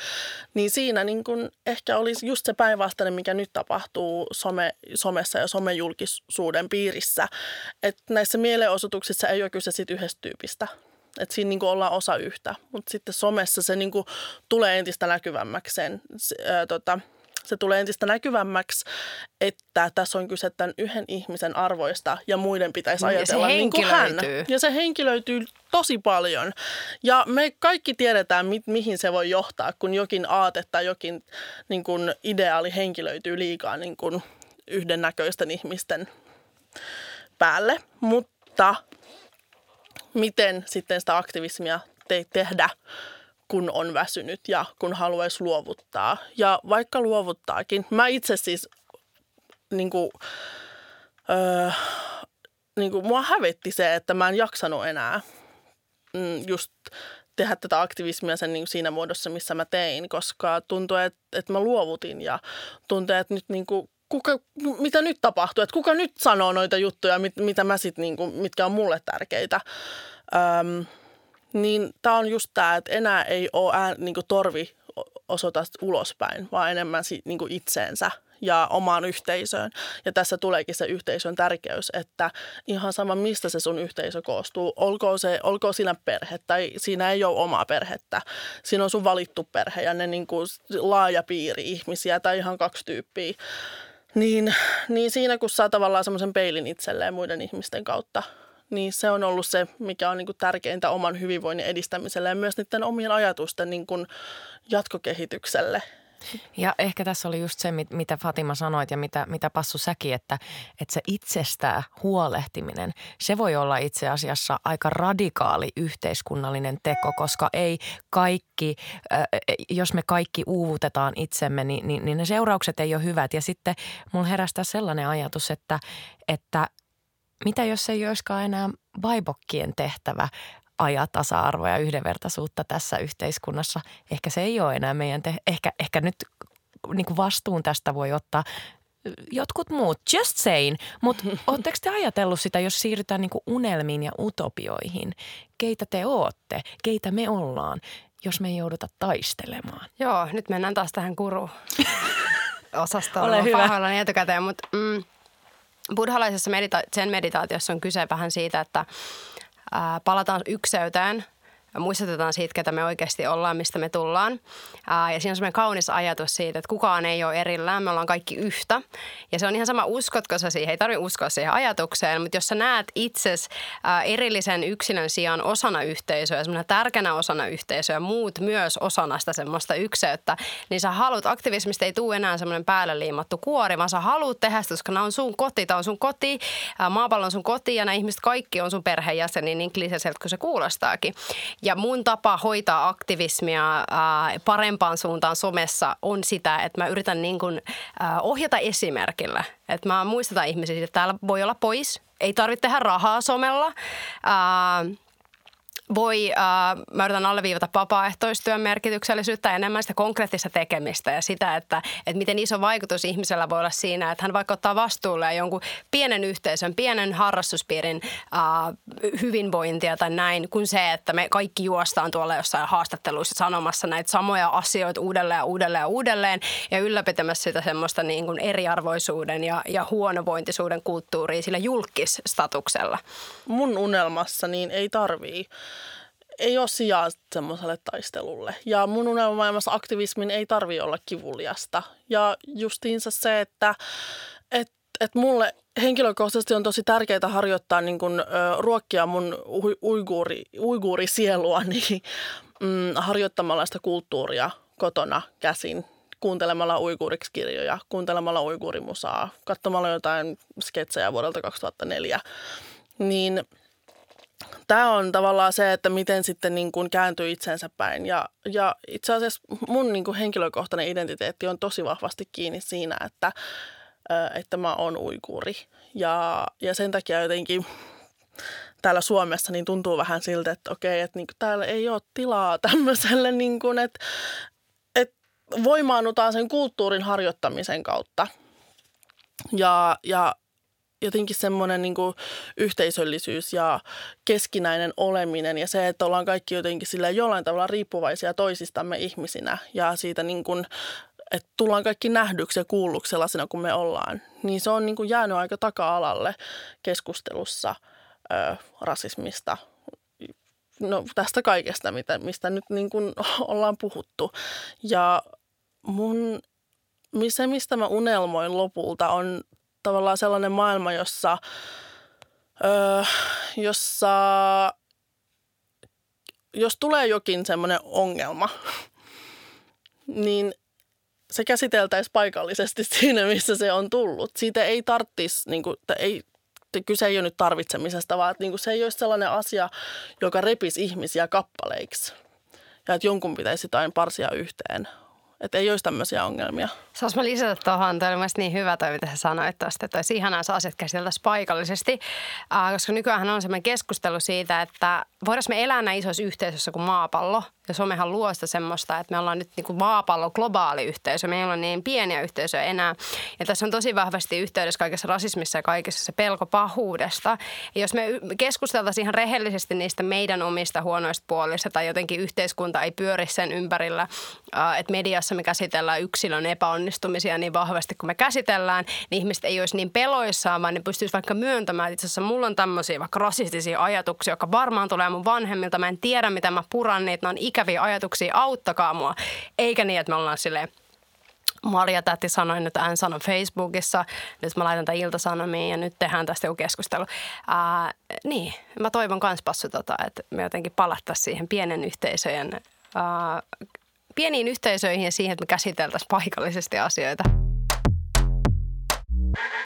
niin siinä niin kuin ehkä olisi just se päinvastainen, mikä nyt tapahtuu some, somessa ja somejulkisuuden piirissä. Että näissä mielenosoituksissa ei ole kyse siitä yhdestä tyypistä. Että siinä niin ollaan osa yhtä, mutta sitten somessa se niin tulee entistä näkyvämmäksi sen, ää, tota, se tulee entistä näkyvämmäksi, että tässä on kyse tämän yhden ihmisen arvoista ja muiden pitäisi ajatella niin kuin hän. Ja se henkilöityy tosi paljon. Ja me kaikki tiedetään, mi- mihin se voi johtaa, kun jokin aate tai jokin niin kuin ideaali henkilöityy liikaa niin kuin yhdennäköisten ihmisten päälle. Mutta miten sitten sitä aktivismia te- tehdä kun on väsynyt ja kun haluaisi luovuttaa. Ja vaikka luovuttaakin, mä itse siis niin kuin, öö, niin kuin, mua hävetti se, että mä en jaksanut enää mm, just tehdä tätä aktivismia sen niin siinä muodossa, missä mä tein, koska tuntui, että, että mä luovutin ja tuntui, että nyt niin kuin kuka, mitä nyt tapahtuu, että kuka nyt sanoo noita juttuja, mit, mitä mä sit, niin kuin, mitkä on mulle tärkeitä. Öm, niin tämä on just tämä, että enää ei ole ään, niin torvi osoita ulospäin, vaan enemmän si, niin itseensä ja omaan yhteisöön. Ja tässä tuleekin se yhteisön tärkeys, että ihan sama mistä se sun yhteisö koostuu, olkoon, se, olkoon siinä perhe tai siinä ei ole omaa perhettä. Siinä on sun valittu perhe ja ne niin kuin laaja piiri ihmisiä tai ihan kaksi tyyppiä. Niin, niin siinä kun saa tavallaan semmoisen peilin itselleen muiden ihmisten kautta, niin se on ollut se, mikä on niin kuin tärkeintä oman hyvinvoinnin edistämiselle ja myös niiden omien ajatusten niin kuin jatkokehitykselle. Ja ehkä tässä oli just se, mitä Fatima sanoit ja mitä, mitä Passu säki, että, että se itsestään huolehtiminen, se voi olla itse asiassa aika radikaali yhteiskunnallinen teko, koska ei kaikki, jos me kaikki uuvutetaan itsemme, niin, niin, niin ne seuraukset ei ole hyvät. Ja sitten mulla herästää sellainen ajatus, että, että mitä jos ei olisikaan enää vaibokkien tehtävä ajaa tasa-arvoa ja yhdenvertaisuutta tässä yhteiskunnassa. Ehkä se ei ole enää meidän, te- ehkä, ehkä nyt niin kuin vastuun tästä voi ottaa jotkut muut, just saying. Mutta *laughs* oletteko te ajatellut sitä, jos siirrytään niin kuin unelmiin ja utopioihin? Keitä te ootte? Keitä me ollaan, jos me ei jouduta taistelemaan? Joo, nyt mennään taas tähän kuru *laughs* osastoon. Ole hyvä. Pahoillani etukäteen, mutta mm, buddhalaisessa medita- sen meditaatiossa on kyse vähän siitä, että ää, palataan ykseyteen – muistutetaan siitä, ketä me oikeasti ollaan, mistä me tullaan. Ää, ja siinä on semmoinen kaunis ajatus siitä, että kukaan ei ole erillään, me ollaan kaikki yhtä. Ja se on ihan sama, uskotko sä siihen, ei tarvitse uskoa siihen ajatukseen, mutta jos sä näet itses ää, erillisen yksilön sijaan osana yhteisöä, semmoinen tärkeänä osana yhteisöä, muut myös osana sitä semmoista ykseyttä, niin sä haluat, aktivismista ei tule enää semmoinen päälle liimattu kuori, vaan sä haluat tehdä sitä, koska nämä on sun koti, tämä on sun koti, ää, maapallo on sun koti ja nämä ihmiset kaikki on sun perheenjäseni, niin kliseiseltä kuin se kuulostaakin. Ja mun tapa hoitaa aktivismia ää, parempaan suuntaan somessa on sitä, että mä yritän niin kuin, ää, ohjata esimerkillä. Että mä muistutan ihmisiä, että täällä voi olla pois, ei tarvitse tehdä rahaa somella. Ää, voi, äh, mä yritän alleviivata vapaaehtoistyön merkityksellisyyttä enemmän sitä konkreettista tekemistä ja sitä, että, että miten iso vaikutus ihmisellä voi olla siinä, että hän vaikka ottaa vastuulle jonkun pienen yhteisön, pienen harrastuspiirin äh, hyvinvointia tai näin, kuin se, että me kaikki juostaan tuolla jossain haastatteluissa sanomassa näitä samoja asioita uudelleen ja uudelleen ja uudelleen ja ylläpitämässä sitä semmoista niin kuin eriarvoisuuden ja, ja huonovointisuuden kulttuuria sillä julkisstatuksella. Mun unelmassa niin ei tarvii ei ole sijaa semmoiselle taistelulle. Ja mun unelmamaailmassa aktivismin ei tarvi olla kivuliasta. Ja justiinsa se, että et, et mulle henkilökohtaisesti on tosi tärkeää harjoittaa niin kun, ö, ruokkia mun uiguuri, uiguurisielua *laughs* niin, mm, harjoittamalla sitä kulttuuria kotona käsin kuuntelemalla uiguuriksi kirjoja, kuuntelemalla uiguurimusaa, katsomalla jotain sketsejä vuodelta 2004. Niin – tämä on tavallaan se, että miten sitten niin kuin kääntyy itsensä päin. Ja, ja itse asiassa mun niin kuin henkilökohtainen identiteetti on tosi vahvasti kiinni siinä, että, että mä oon uikuuri. Ja, ja sen takia jotenkin täällä Suomessa niin tuntuu vähän siltä, että okei, että niin kuin täällä ei ole tilaa *laughs* tämmöiselle, niin kuin, että, että voimaannutaan sen kulttuurin harjoittamisen kautta. Ja, ja jotenkin semmoinen niin yhteisöllisyys ja keskinäinen oleminen ja se, että ollaan kaikki jotenkin sillä jollain tavalla riippuvaisia toisistamme ihmisinä ja siitä niin kuin, että tullaan kaikki nähdyksi ja kuulluksi sellaisena kuin me ollaan, niin se on niin kuin jäänyt aika taka-alalle keskustelussa ö, rasismista, no tästä kaikesta, mitä, mistä nyt niin kuin *laughs* ollaan puhuttu. Ja mun, se, mistä mä unelmoin lopulta, on tavallaan sellainen maailma, jossa, öö, jossa jos tulee jokin semmoinen ongelma, *laughs* niin se käsiteltäisiin paikallisesti *laughs* siinä, missä se on tullut. Siitä ei tarttisi, niin kuin, ei, kyse ei ole nyt tarvitsemisesta, vaan että niin kuin se ei ole sellainen asia, joka repisi ihmisiä kappaleiksi. Ja että jonkun pitäisi jotain parsia yhteen, että ei olisi tämmöisiä ongelmia. Saas mä lisätä tuohon, toi oli niin hyvä toi, mitä sä sanoit tuosta, että olisi ihanaa, jos asiat käsiteltäisiin paikallisesti, äh, koska nykyään on semmoinen keskustelu siitä, että voidaan me elää näin isossa yhteisössä kuin maapallo. Ja somehan luo sitä semmoista, että me ollaan nyt niin kuin maapallo globaali yhteisö. Me ei olla niin pieniä yhteisöjä enää. Ja tässä on tosi vahvasti yhteydessä kaikessa rasismissa ja kaikessa se pelko pahuudesta. Ja jos me keskusteltaisiin ihan rehellisesti niistä meidän omista huonoista puolista tai jotenkin yhteiskunta ei pyöri sen ympärillä, että mediassa me käsitellään yksilön epäonnistumisia niin vahvasti kuin me käsitellään, niin ihmiset ei olisi niin peloissaan, vaan ne pystyisi vaikka myöntämään, että itse asiassa mulla on tämmöisiä vaikka rasistisia ajatuksia, jotka varmaan tulee mun vanhemmilta. Mä en tiedä, mitä mä puran niitä, ne on ikäviä ajatuksia, auttakaa mua. Eikä niin, että me ollaan silleen, Maria Täti sanoi nyt hän sanoi Facebookissa, nyt mä laitan tämän iltasanomiin ja nyt tehdään tästä joku keskustelu. Ää, niin, mä toivon kans passu tota, että me jotenkin palattaisiin siihen pienen yhteisöjen, ää, pieniin yhteisöihin ja siihen, että me käsiteltäisiin paikallisesti asioita.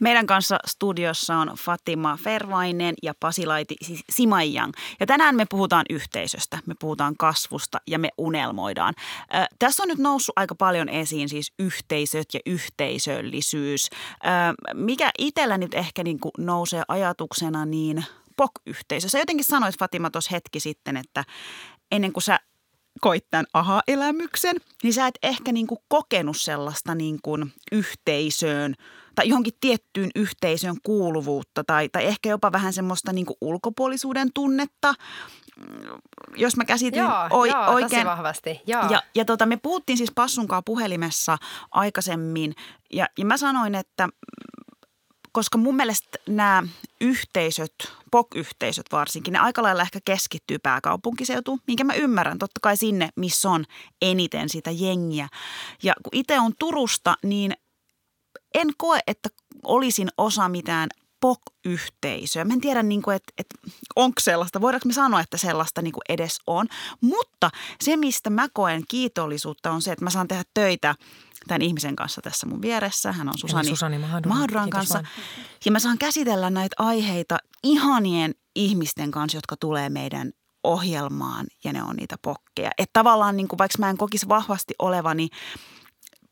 Meidän kanssa studiossa on Fatima Fervainen ja Pasilaiti Simajang. Ja tänään me puhutaan yhteisöstä, me puhutaan kasvusta ja me unelmoidaan. Äh, tässä on nyt noussut aika paljon esiin siis yhteisöt ja yhteisöllisyys. Äh, mikä itsellä nyt ehkä niin kuin nousee ajatuksena, niin POK-yhteisö. Sä jotenkin sanoit Fatima tuossa hetki sitten, että ennen kuin sä koit tämän aha-elämyksen, niin sä et ehkä niin kuin kokenut sellaista niin kuin yhteisöön – tai johonkin tiettyyn yhteisön kuuluvuutta tai, tai ehkä jopa vähän semmoista niin kuin ulkopuolisuuden tunnetta, jos mä käsitin joo, oi, joo, oikein. Vahvasti, joo. Ja, ja tota, me puhuttiin siis Passunkaan puhelimessa aikaisemmin ja, ja mä sanoin, että koska mun mielestä nämä yhteisöt, POK-yhteisöt varsinkin, ne aika lailla ehkä keskittyy pääkaupunkiseutuun, minkä mä ymmärrän, totta kai sinne, missä on eniten sitä jengiä. Ja kun itse on Turusta, niin en koe, että olisin osa mitään POK-yhteisöä. Mä en tiedä, niin kuin, että, että onko sellaista, voidaanko me sanoa, että sellaista niin kuin edes on. Mutta se, mistä mä koen kiitollisuutta, on se, että mä saan tehdä töitä tämän ihmisen kanssa tässä mun vieressä. Hän on Susani, Susani Mahduran kanssa. Vaan. Ja mä saan käsitellä näitä aiheita ihanien ihmisten kanssa, jotka tulee meidän ohjelmaan ja ne on niitä pokkeja. Että tavallaan niin kuin, vaikka mä en kokisi vahvasti olevani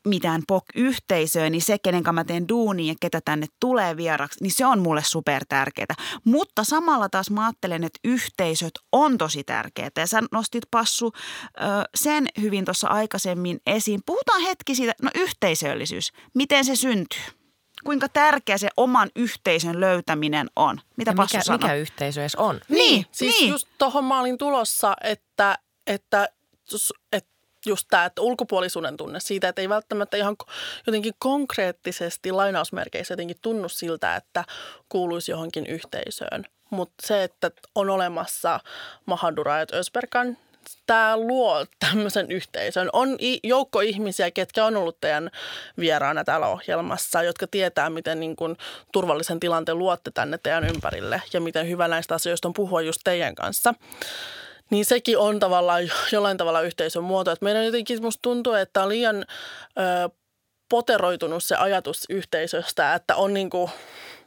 mitään POK-yhteisöä, niin se, kenen kanssa mä teen duunia ja ketä tänne tulee vieraksi, niin se on mulle super tärkeää. Mutta samalla taas mä ajattelen, että yhteisöt on tosi tärkeää. Ja sä nostit Passu sen hyvin tuossa aikaisemmin esiin. Puhutaan hetki siitä, no yhteisöllisyys, miten se syntyy? Kuinka tärkeä se oman yhteisön löytäminen on? Mitä ja Passu mikä, sanoo? mikä yhteisö edes on? Niin, niin siis niin. just tuohon mä olin tulossa, että, että, että just tämä, että ulkopuolisuuden tunne siitä, että ei välttämättä ihan jotenkin konkreettisesti lainausmerkeissä jotenkin tunnu siltä, että kuuluisi johonkin yhteisöön. Mutta se, että on olemassa Mahadura ja Ösberkan, tämä luo tämmöisen yhteisön. On joukko ihmisiä, ketkä on ollut teidän vieraana täällä ohjelmassa, jotka tietää, miten niin kuin turvallisen tilanteen luotte tänne teidän ympärille ja miten hyvä näistä asioista on puhua just teidän kanssa niin sekin on tavallaan jollain tavalla yhteisön muoto. Että meidän jotenkin musta tuntuu, että on liian ö, poteroitunut se ajatus yhteisöstä, että on niinku,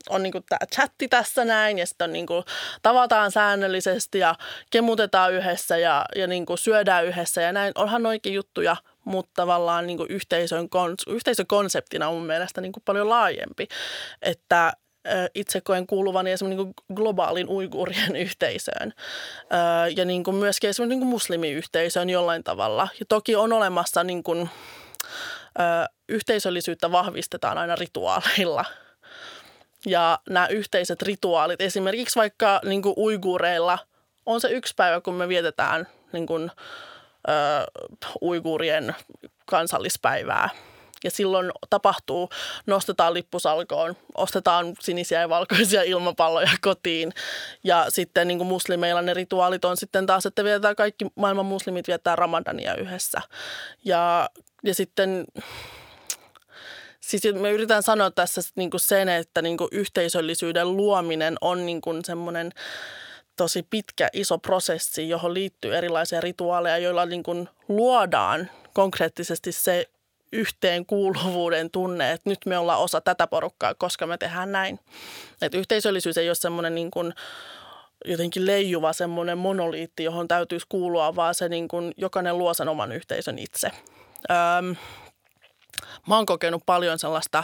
on niinku tämä chatti tässä näin ja sitten niinku, tavataan säännöllisesti ja kemutetaan yhdessä ja, ja niinku syödään yhdessä ja näin. Onhan oikein juttuja, mutta tavallaan niinku yhteisön, yhteisökonseptina on mun mielestä niinku paljon laajempi. Että itse koen kuuluvani esimerkiksi niin globaalin uiguurien yhteisöön ja niin kuin myöskin esimerkiksi niin kuin muslimiyhteisöön jollain tavalla. Ja toki on olemassa niin kuin, yhteisöllisyyttä vahvistetaan aina rituaaleilla. Ja nämä yhteiset rituaalit, esimerkiksi vaikka niin kuin uiguureilla, on se yksi päivä, kun me vietetään niin kuin, uiguurien kansallispäivää – ja silloin tapahtuu, nostetaan lippusalkoon, ostetaan sinisiä ja valkoisia ilmapalloja kotiin. Ja sitten niin kuin muslimeilla ne rituaalit on sitten taas, että vietetään kaikki maailman muslimit viettää ramadania yhdessä. Ja, ja sitten Siis me yritän sanoa tässä niin kuin sen, että niin kuin yhteisöllisyyden luominen on niin kuin semmoinen tosi pitkä, iso prosessi, johon liittyy erilaisia rituaaleja, joilla niin kuin luodaan konkreettisesti se yhteenkuuluvuuden tunne, että nyt me ollaan osa tätä porukkaa, koska me tehdään näin. Että yhteisöllisyys ei ole semmoinen niin kuin jotenkin leijuva semmoinen monoliitti, johon täytyisi kuulua, vaan se niin kuin jokainen luo sen oman yhteisön itse. Öm, mä oon kokenut paljon sellaista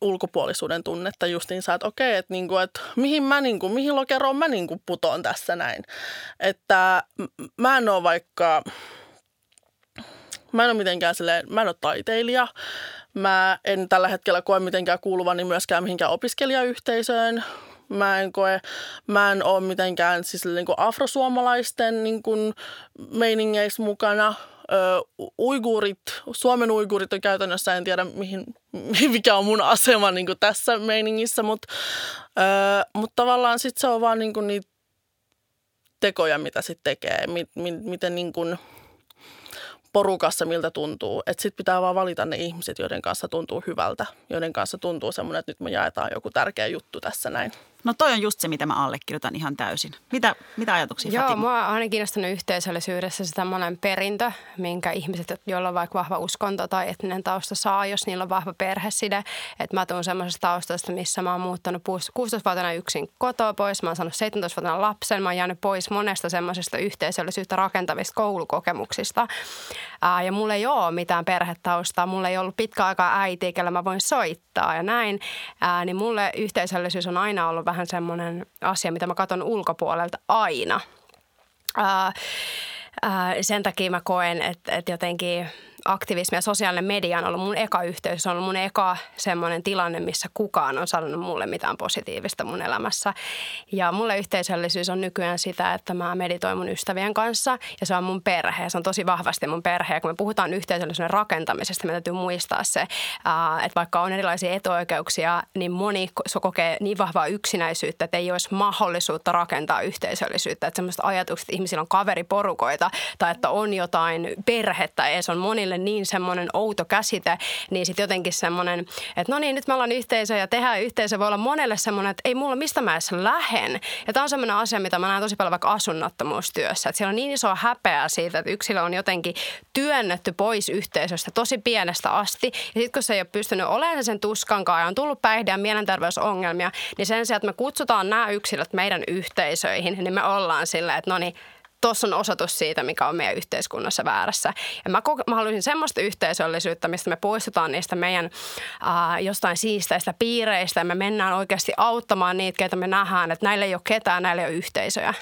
ulkopuolisuuden tunnetta justiinsa, että okei, että, niinku, että mihin, mä, niinku, mihin lokeroon mä niinku putoon tässä näin. Että mä en ole vaikka, mä en ole mitenkään silleen, mä en ole taiteilija, mä en tällä hetkellä koe mitenkään kuuluvani myöskään mihinkään opiskelijayhteisöön, mä en koe, mä en ole mitenkään siis niin kuin afrosuomalaisten niin kuin meiningeissä mukana – ö, uiguurit, Suomen uiguurit on käytännössä, en tiedä mihin, *laughs* mikä on mun asema niin kuin tässä meiningissä, mutta, ö, mutta tavallaan sitten se on vaan niin kuin niitä tekoja, mitä sitten tekee, mi, mi, miten niin kuin porukassa miltä tuntuu. Että sitten pitää vaan valita ne ihmiset, joiden kanssa tuntuu hyvältä, joiden kanssa tuntuu semmoinen, että nyt me jaetaan joku tärkeä juttu tässä näin. No toi on just se, mitä mä allekirjoitan ihan täysin. Mitä, mitä ajatuksia Joo, Fatima? mua on aina kiinnostunut yhteisöllisyydessä se tämmöinen perintö, minkä ihmiset, joilla on vaikka vahva uskonto tai etninen tausta saa, jos niillä on vahva perheside. Että mä tuun semmoisesta taustasta, missä mä oon muuttanut 16-vuotiaana yksin kotoa pois. Mä oon saanut 17-vuotiaana lapsen. Mä oon jäänyt pois monesta semmoisesta yhteisöllisyyttä rakentavista koulukokemuksista. Ää, ja mulla ei ole mitään perhetaustaa. Mulla ei ollut pitkä aikaa äiti, kellä mä voin soittaa ja näin. Ää, niin mulle yhteisöllisyys on aina ollut vähän semmoinen asia, mitä mä katson ulkopuolelta aina. Ää, ää, sen takia mä koen, että, että jotenkin aktivismi ja sosiaalinen media on ollut mun eka yhteys, se on ollut mun eka semmoinen tilanne, missä kukaan on sanonut mulle mitään positiivista mun elämässä. Ja mulle yhteisöllisyys on nykyään sitä, että mä meditoin mun ystävien kanssa ja se on mun perhe. Se on tosi vahvasti mun perhe. Ja kun me puhutaan yhteisöllisyyden rakentamisesta, me täytyy muistaa se, että vaikka on erilaisia etuoikeuksia, niin moni kokee niin vahvaa yksinäisyyttä, että ei olisi mahdollisuutta rakentaa yhteisöllisyyttä. Että semmoista ajatukset, että ihmisillä on kaveriporukoita tai että on jotain perhettä edes on monille monille niin semmoinen outo käsite, niin sitten jotenkin semmoinen, että no niin, nyt me ollaan yhteisö ja tehdään yhteisö voi olla monelle semmoinen, että ei mulla mistä mä edes lähen. Ja tämä on semmoinen asia, mitä mä näen tosi paljon vaikka asunnottomuustyössä, että siellä on niin iso häpeä siitä, että yksilö on jotenkin työnnetty pois yhteisöstä tosi pienestä asti. Ja sitten kun se ei ole pystynyt olemaan sen tuskankaan ja on tullut päihde- ja mielenterveysongelmia, niin sen sijaan, että me kutsutaan nämä yksilöt meidän yhteisöihin, niin me ollaan sillä, että no niin, tuossa on osoitus siitä, mikä on meidän yhteiskunnassa väärässä. Ja mä, mä haluaisin semmoista yhteisöllisyyttä, mistä me poistutaan niistä meidän ää, jostain siisteistä piireistä ja me mennään oikeasti auttamaan niitä, keitä me nähdään, että näillä ei ole ketään, näillä ei ole yhteisöjä.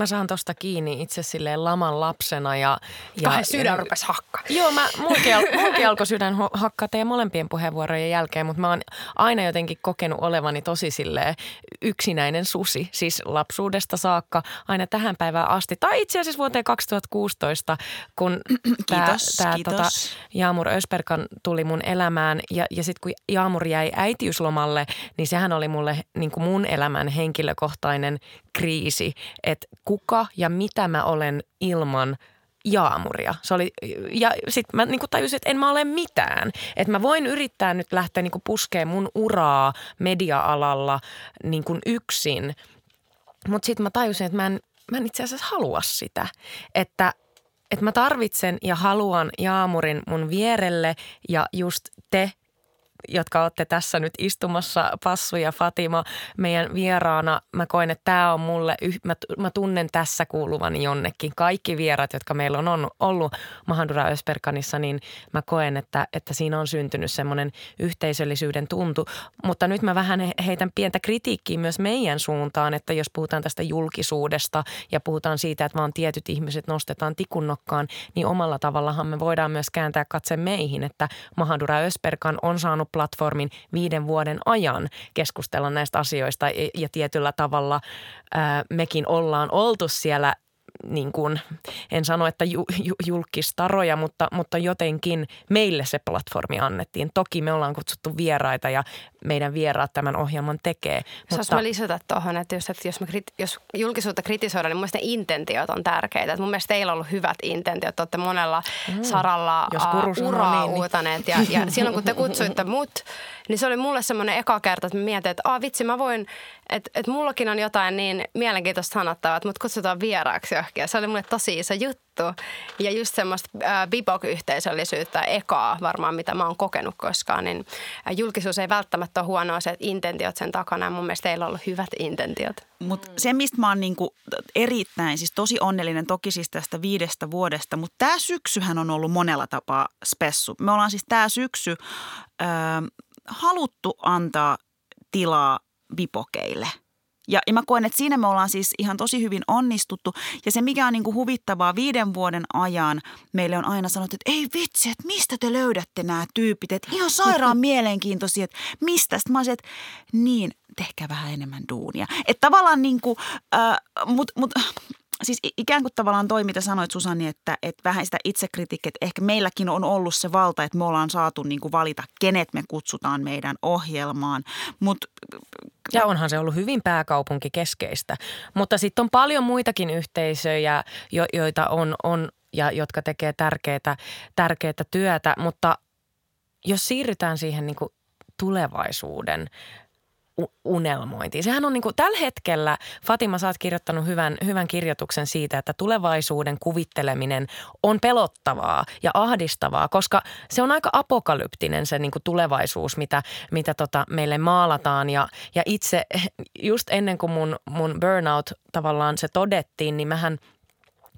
Mä saan tosta kiinni itse silleen laman lapsena ja... ja Kahden sydän rupesi hakkaa. Joo, mä, mulki, al, mulki alkoi sydän hakkaa teidän molempien puheenvuorojen jälkeen, mutta mä oon aina jotenkin kokenut olevani tosi silleen yksinäinen susi. Siis lapsuudesta saakka aina tähän päivään asti. Tai itse asiassa vuoteen 2016, kun *clears throat* tämä tota, Jaamur Ösperkan tuli mun elämään. Ja, ja sitten kun Jaamur jäi äitiyslomalle, niin sehän oli mulle niin kuin mun elämän henkilökohtainen kriisi, että kuka ja mitä mä olen ilman jaamuria. Se oli, ja sitten mä niin tajusin, että en mä ole mitään. Että mä voin yrittää nyt lähteä niin puskeen mun uraa media-alalla niin yksin. Mutta sitten mä tajusin, että mä en, mä en itse asiassa halua sitä. Että, että mä tarvitsen ja haluan jaamurin mun vierelle ja just te jotka olette tässä nyt istumassa, Passu ja Fatima, meidän vieraana. Mä koen, että tämä on mulle, mä, mä tunnen tässä kuuluvani jonnekin. Kaikki vierat, jotka meillä on ollut Mahandura Ösperkanissa, niin mä koen, että, että siinä on syntynyt semmoinen yhteisöllisyyden tuntu. Mutta nyt mä vähän heitän pientä kritiikkiä myös meidän suuntaan, että jos puhutaan tästä julkisuudesta ja puhutaan siitä, että vaan tietyt ihmiset nostetaan tikunnokkaan, niin omalla tavallahan me voidaan myös kääntää katse meihin, että Mahandura Ösperkan on saanut platformin viiden vuoden ajan keskustella näistä asioista ja tietyllä tavalla ää, mekin ollaan oltu siellä niin kuin, en sano, että ju, ju, julkistaroja, mutta, mutta jotenkin meille se platformi annettiin. Toki me ollaan kutsuttu vieraita ja meidän vieraat tämän ohjelman tekee. Saanko mä lisätä tuohon, että jos, että jos, me, jos julkisuutta kritisoidaan, niin mun mielestä ne intentiot on tärkeitä. Että mun mielestä teillä on ollut hyvät intentiot. Olette monella mm. saralla jos uh, uraa niin, uutaneet. Ja, ja *laughs* silloin kun te kutsuitte mut, niin se oli mulle semmoinen eka kerta, että mä mietin, että ah, vitsi mä voin, että, että mullakin on jotain niin mielenkiintoista sanottavaa, että mut kutsutaan vieraaksi johonkin. Se oli mulle tosi iso juttu spessu ja just semmoista äh, bibok-yhteisöllisyyttä ekaa varmaan, mitä mä oon kokenut koskaan, niin äh, julkisuus ei välttämättä ole huonoa se, että intentiot sen takana ja mun mielestä teillä on ollut hyvät intentiot. Mutta se, mistä mä oon niinku erittäin, siis tosi onnellinen toki siis tästä viidestä vuodesta, mutta tämä syksyhän on ollut monella tapaa spessu. Me ollaan siis tämä syksy ö, haluttu antaa tilaa bipokeille – ja, ja mä koen, että siinä me ollaan siis ihan tosi hyvin onnistuttu. Ja se, mikä on niin kuin huvittavaa, viiden vuoden ajan meille on aina sanottu, että ei vitsi, että mistä te löydätte nämä tyypit. Että ihan sairaan *laughs* mielenkiintoisia, että mistä. Sitten mä olisin, että niin, tehkää vähän enemmän duunia. Että tavallaan niin kuin, äh, mut, mut, siis ikään kuin tavallaan toi, mitä sanoit Susanni, että, että vähän sitä itsekritiikkiä, että ehkä meilläkin on ollut se valta, että me ollaan saatu niin kuin valita, kenet me kutsutaan meidän ohjelmaan. Mut, ja onhan se ollut hyvin pääkaupunkikeskeistä, mutta sitten on paljon muitakin yhteisöjä, jo, joita on, on ja jotka tekee tärkeää, tärkeää työtä, mutta jos siirrytään siihen niin kuin tulevaisuuden unelmointiin. Sehän on niin kuin, tällä hetkellä, Fatima, sä oot kirjoittanut hyvän, hyvän kirjoituksen siitä, että tulevaisuuden kuvitteleminen on pelottavaa ja ahdistavaa, koska se on aika apokalyptinen se niin kuin tulevaisuus, mitä, mitä tota meille maalataan. Ja, ja itse just ennen kuin mun, mun burnout tavallaan se todettiin, niin mähän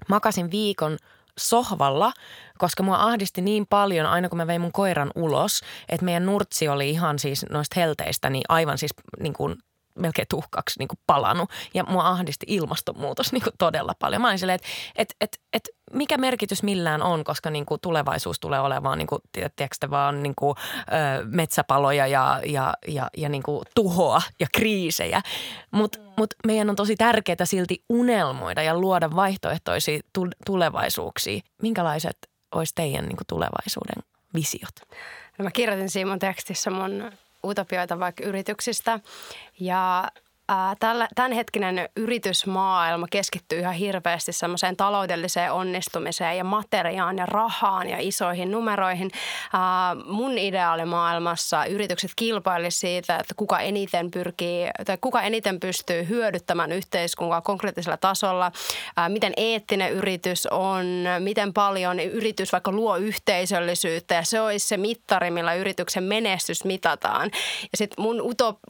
makasin viikon – sohvalla, koska mua ahdisti niin paljon aina kun mä vein mun koiran ulos, että meidän nurtsi oli ihan siis noista helteistä niin aivan siis niin kuin melkein tuhkaksi niin kuin palannut ja mua ahdisti ilmastonmuutos niin kuin todella paljon. Mä olin silleen, että et, et, et, mikä merkitys millään on, koska niin kuin tulevaisuus tulee olemaan niin kuin, tiedätkö vaan niin kuin, ö, metsäpaloja ja, ja, ja, ja niin kuin tuhoa ja kriisejä. Mutta mm. mut meidän on tosi tärkeää silti unelmoida ja luoda vaihtoehtoisia tulevaisuuksia. Minkälaiset olisi teidän niin kuin tulevaisuuden visiot? No mä kirjoitin siinä mun tekstissä mun utopioita vaikka yrityksistä. Ja tämänhetkinen yritysmaailma keskittyy ihan hirveästi semmoiseen taloudelliseen onnistumiseen ja materiaan ja rahaan ja isoihin numeroihin. Mun ideaalimaailmassa yritykset kilpailisivat siitä, että kuka eniten pyrkii tai kuka eniten pystyy hyödyttämään yhteiskuntaa konkreettisella tasolla, miten eettinen yritys on, miten paljon yritys vaikka luo yhteisöllisyyttä ja se olisi se mittari, millä yrityksen menestys mitataan. Ja sitten mun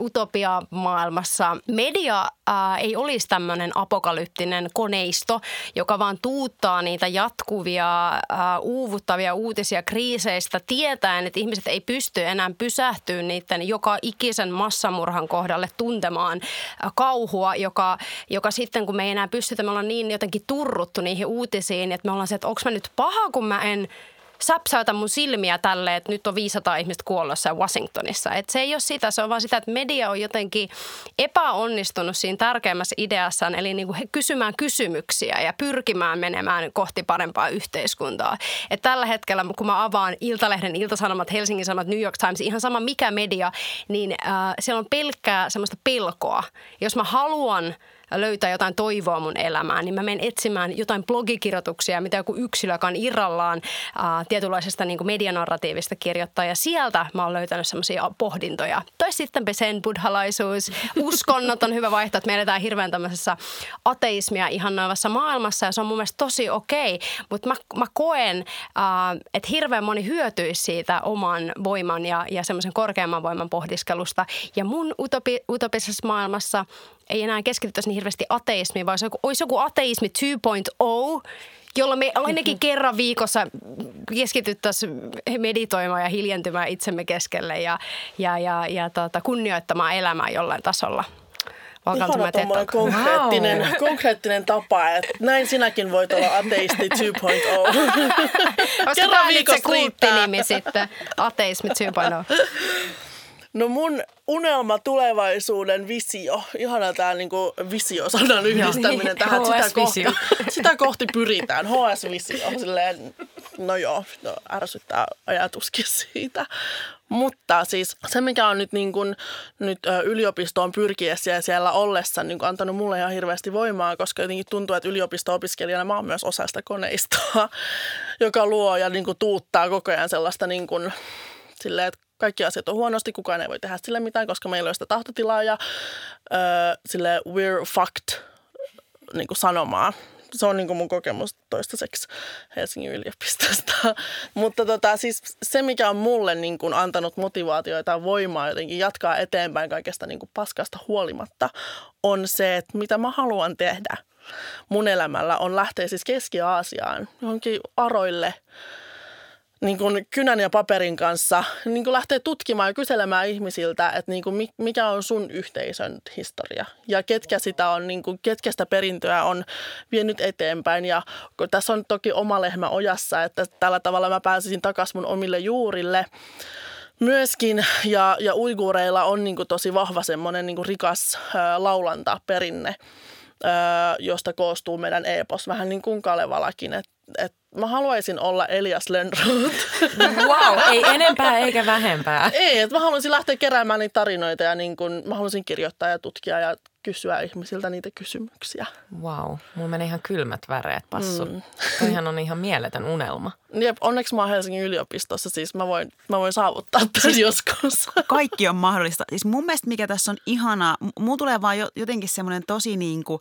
utopia maailmassa media ää, ei olisi tämmöinen apokalyptinen koneisto, joka vaan tuuttaa niitä jatkuvia, ää, uuvuttavia uutisia kriiseistä tietäen, että ihmiset ei pysty enää pysähtyä niiden joka ikisen massamurhan kohdalle tuntemaan ää, kauhua, joka, joka sitten kun me ei enää pystytä, me ollaan niin jotenkin turruttu niihin uutisiin, että me ollaan se, että onko mä nyt paha, kun mä en – säpsäytä mun silmiä tälle, että nyt on 500 ihmistä kuollossa Washingtonissa. Et se ei ole sitä, se on vaan sitä, että media on jotenkin epäonnistunut siinä tärkeimmässä ideassaan, eli niin kuin kysymään kysymyksiä ja pyrkimään menemään kohti parempaa yhteiskuntaa. Et tällä hetkellä, kun mä avaan Iltalehden, Iltasanomat, Helsingin Sanomat, New York Times, ihan sama mikä media, niin äh, siellä on pelkkää semmoista pelkoa. Jos mä haluan – löytää jotain toivoa mun elämään, niin mä menen etsimään jotain blogikirjoituksia, mitä joku yksilö, joka on irrallaan ää, tietynlaisesta niin medianarratiivista kirjoittaa. Ja sieltä mä oon löytänyt semmoisia pohdintoja. Tai sitten sen buddhalaisuus, *laughs* uskonnot on hyvä vaihtoehto, että me eletään hirveän tämmöisessä ateismia noivassa maailmassa ja se on mun mielestä tosi okei. Mutta mä, mä koen, ää, että hirveän moni hyötyisi siitä oman voiman ja, ja semmoisen korkeamman voiman pohdiskelusta. Ja mun utopi, utopisessa maailmassa ei enää keskityttäisi niin hirveästi ateismiin, vaan olisi joku, olisi joku ateismi 2.0, jolla me ainakin kerran viikossa keskityttäisiin meditoimaan ja hiljentymään itsemme keskelle ja, ja, ja, ja tota, kunnioittamaan elämää jollain tasolla. Ihana tuommoinen konkreettinen, wow. konkreettinen tapa, että näin sinäkin voit olla ateisti 2.0. *laughs* Kerran viikossa riittää. sitten, ateismi 2.0. No mun unelma tulevaisuuden visio, ihana tämä niinku visio-sanan yhdistäminen tähän, sitä kohti, *laughs* sitä kohti pyritään, HS-visio, silleen, no joo, no ärsyttää ajatuskin siitä. Mutta siis se, mikä on nyt, niin kun, nyt yliopistoon pyrkiessä ja siellä ollessa niin antanut mulle ihan hirveästi voimaa, koska jotenkin tuntuu, että yliopisto-opiskelijana mä oon myös osa sitä koneistoa, *laughs* joka luo ja niin tuuttaa koko ajan sellaista niin kun, silleen, että kaikki asiat on huonosti, kukaan ei voi tehdä sille mitään, koska meillä ei ole sitä tahtotilaa ja öö, sille we're fucked niin kuin sanomaa Se on niin kuin mun kokemus toistaiseksi Helsingin yliopistosta. *laughs* Mutta tota, siis se, mikä on mulle niin kuin antanut motivaatioita ja voimaa jotenkin jatkaa eteenpäin kaikesta niin kuin paskasta huolimatta, on se, että mitä mä haluan tehdä mun elämällä on lähteä siis Keski-Aasiaan johonkin aroille – niin kuin kynän ja paperin kanssa niin kuin lähteä tutkimaan ja kyselemään ihmisiltä, että niin kuin mikä on sun yhteisön historia ja ketkä sitä on, niin kuin, ketkä sitä perintöä on vienyt eteenpäin. Ja tässä on toki oma lehmä ojassa, että tällä tavalla mä pääsisin takaisin mun omille juurille myöskin. Ja, ja uiguureilla on niin kuin tosi vahva semmoinen niin kuin rikas laulantaperinne josta koostuu meidän epos, vähän niin kuin Kalevalakin. Et, et mä haluaisin olla Elias Lönnroth. *laughs* Wow, ei enempää eikä vähempää. Ei, että mä haluaisin lähteä keräämään niitä tarinoita ja niin kun, mä haluaisin kirjoittaa ja tutkia ja kysyä ihmisiltä niitä kysymyksiä. Wow, mulla menee ihan kylmät väreet, Passu. Mm. Toihan on ihan mieletön unelma. Jep, onneksi mä oon Helsingin yliopistossa, siis mä voin, mä voin saavuttaa tämän siis joskus. *laughs* Kaikki on mahdollista. Siis mun mielestä mikä tässä on ihanaa, mulla tulee vaan jotenkin semmoinen tosi niin kuin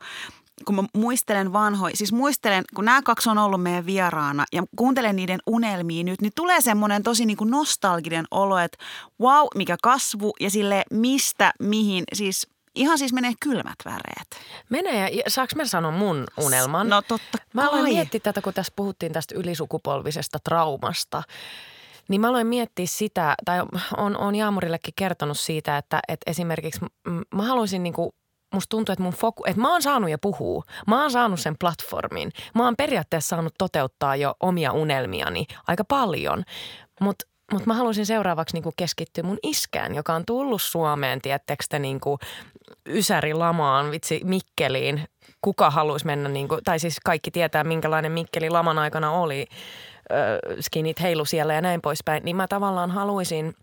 kun mä muistelen vanhoja, siis muistelen, kun nämä kaksi on ollut meidän vieraana ja kuuntelen niiden unelmia nyt, niin tulee semmoinen tosi niin kuin nostalginen olo, että wow, mikä kasvu ja sille mistä, mihin, siis Ihan siis menee kylmät väreet. Menee ja saaks mä sanoa mun unelman? No totta kai. Mä aloin miettiä tätä, kun tässä puhuttiin tästä ylisukupolvisesta traumasta. Niin mä aloin miettiä sitä, tai on, on Jaamurillekin kertonut siitä, että, että esimerkiksi mä haluaisin niin kuin musta tuntuu, että mun foku, että mä oon saanut jo puhua. Mä oon saanut sen platformin. Mä oon periaatteessa saanut toteuttaa jo omia unelmiani aika paljon. Mutta mutta mä haluaisin seuraavaksi niinku keskittyä mun iskään, joka on tullut Suomeen, tiettekö te, niinku Ysäri lamaan, vitsi Mikkeliin. Kuka haluaisi mennä, niinku, tai siis kaikki tietää, minkälainen Mikkeli laman aikana oli. skinit heilu siellä ja näin poispäin. Niin mä tavallaan haluaisin –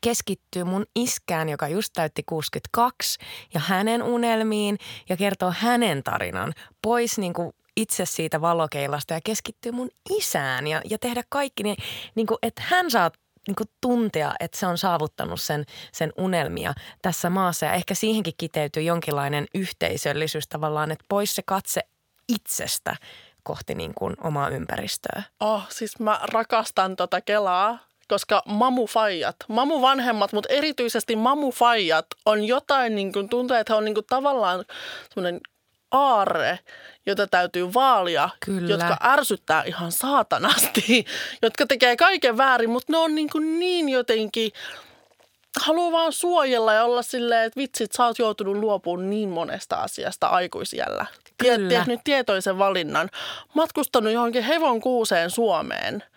keskittyy mun iskään, joka just täytti 62 ja hänen unelmiin ja kertoo hänen tarinan pois niin kuin itse siitä valokeilasta ja keskittyy mun isään ja, ja tehdä kaikki niin, niin kuin, että hän saa niin kuin tuntea, että se on saavuttanut sen, sen unelmia tässä maassa ja ehkä siihenkin kiteytyy jonkinlainen yhteisöllisyys tavallaan, että pois se katse itsestä kohti niin kuin omaa ympäristöä. Oh, siis mä rakastan tota Kelaa koska mamufajat, mamuvanhemmat, mutta erityisesti mamufajat on jotain, niin kuin, tuntuu, että he on niin kuin, tavallaan semmoinen aarre, jota täytyy vaalia, Kyllä. jotka ärsyttää ihan saatanasti, *laughs* jotka tekee kaiken väärin, mutta ne on niin, kuin niin jotenkin, haluaa vaan suojella ja olla silleen, että vitsit, sä oot joutunut luopumaan niin monesta asiasta aikuisiellä. Tehnyt tietoisen valinnan, matkustanut johonkin hevon kuuseen Suomeen –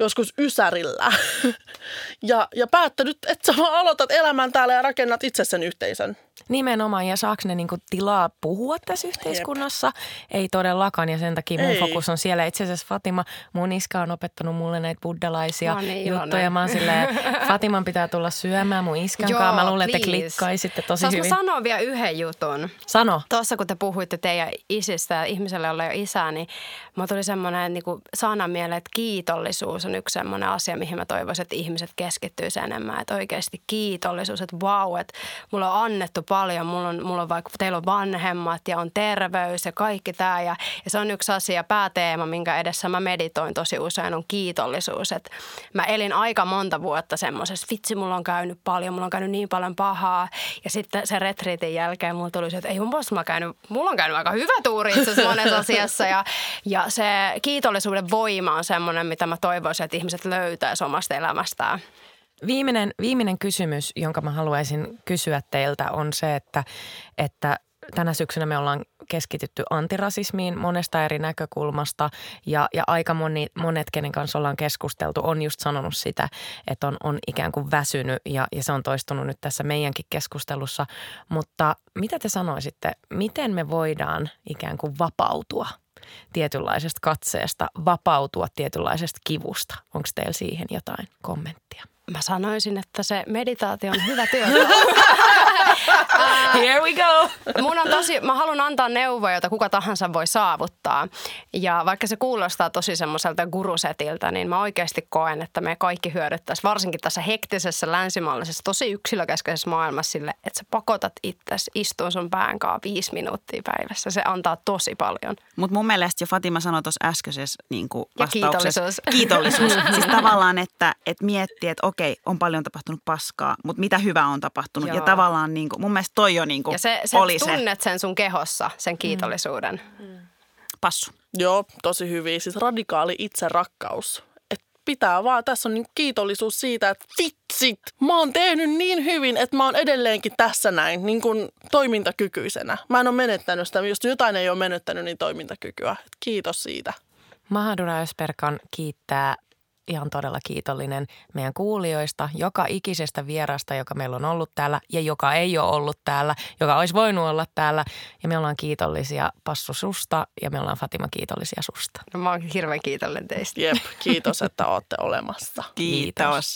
joskus Ysärillä *laughs* ja, ja päättänyt, että sä vaan aloitat elämän täällä ja rakennat itse sen yhteisön. Nimenomaan, ja saako ne niinku tilaa puhua tässä yhteiskunnassa? Jep. Ei todellakaan, ja sen takia mun Ei. fokus on siellä. Itse asiassa Fatima, mun iska on opettanut mulle näitä buddalaisia niin, juttuja. Mä oon silleen, *laughs* Fatiman pitää tulla syömään mun iskan kanssa. Mä luulen, että te klikkaisitte tosi Saanko hyvin. sanoa vielä yhden jutun? Sano. Tuossa kun te puhuitte teidän isistä ja ihmiselle, jolla jo isä, niin mä tuli semmoinen niin sana mieleen, että kiitollisuus on yksi semmoinen asia, mihin mä toivoisin, että ihmiset keskittyisivät enemmän. Että oikeasti kiitollisuus, että vau, että mulla on annettu paljon. Mulla on, mulla on vaikka, teillä on vanhemmat ja on terveys ja kaikki tämä. Ja, ja se on yksi asia, pääteema, minkä edessä mä meditoin tosi usein, on kiitollisuus. Et mä elin aika monta vuotta semmoisessa, vitsi, mulla on käynyt paljon, mulla on käynyt niin paljon pahaa. Ja sitten sen retriitin jälkeen mulla tuli se, että ei mun mä käynyt, mulla on käynyt aika hyvä tuuri itse monessa *laughs* asiassa. Ja, ja se kiitollisuuden voima on semmoinen, mitä mä toivoisin, että ihmiset löytäisivät omasta elämästään. Viimeinen, viimeinen kysymys, jonka mä haluaisin kysyä teiltä on se, että, että tänä syksynä me ollaan keskitytty antirasismiin monesta eri näkökulmasta ja, ja aika moni, monet, kenen kanssa ollaan keskusteltu, on just sanonut sitä, että on, on ikään kuin väsynyt ja, ja se on toistunut nyt tässä meidänkin keskustelussa. Mutta mitä te sanoisitte, miten me voidaan ikään kuin vapautua tietynlaisesta katseesta, vapautua tietynlaisesta kivusta? Onko teillä siihen jotain kommenttia? Mä sanoisin, että se meditaatio on hyvä työ. *laughs* Here we go! Mun on tosi, mä haluan antaa neuvoja, joita kuka tahansa voi saavuttaa. Ja vaikka se kuulostaa tosi semmoiselta gurusetiltä, niin mä oikeasti koen, että me kaikki hyödyttäisiin, varsinkin tässä hektisessä länsimaalaisessa, tosi yksilökeskeisessä maailmassa sille, että sä pakotat itsesi istuun sun päänkaa viisi minuuttia päivässä. Se antaa tosi paljon. Mutta mun mielestä jo Fatima sanoi tuossa äskeisessä niin Ja kiitollisuus. Kiitollisuus. *laughs* siis tavallaan, että, että miettii, että okei, on paljon tapahtunut paskaa, mutta mitä hyvää on tapahtunut. Joo. Ja tavallaan niin kuin, mun mielestä toi jo niin kuin Ja se, se oli se tunnet sen sun kehossa, sen kiitollisuuden. passu. Joo, tosi hyvin. Siis radikaali itserakkaus. Et pitää vaan, tässä on niin kiitollisuus siitä, että vitsit, mä oon tehnyt niin hyvin, että mä oon edelleenkin tässä näin niin kuin toimintakykyisenä. Mä en ole menettänyt sitä, jos jotain ei ole menettänyt, niin toimintakykyä. Et kiitos siitä. Mahadura Ösperkan kiittää ihan todella kiitollinen meidän kuulijoista, joka ikisestä vierasta, joka meillä on ollut täällä ja joka ei ole ollut täällä, joka olisi voinut olla täällä. Ja me ollaan kiitollisia Passu susta ja me ollaan Fatima kiitollisia susta. No, mä oon hirveän kiitollinen teistä. Jep, kiitos, että ootte olemassa. *laughs* Kiitos.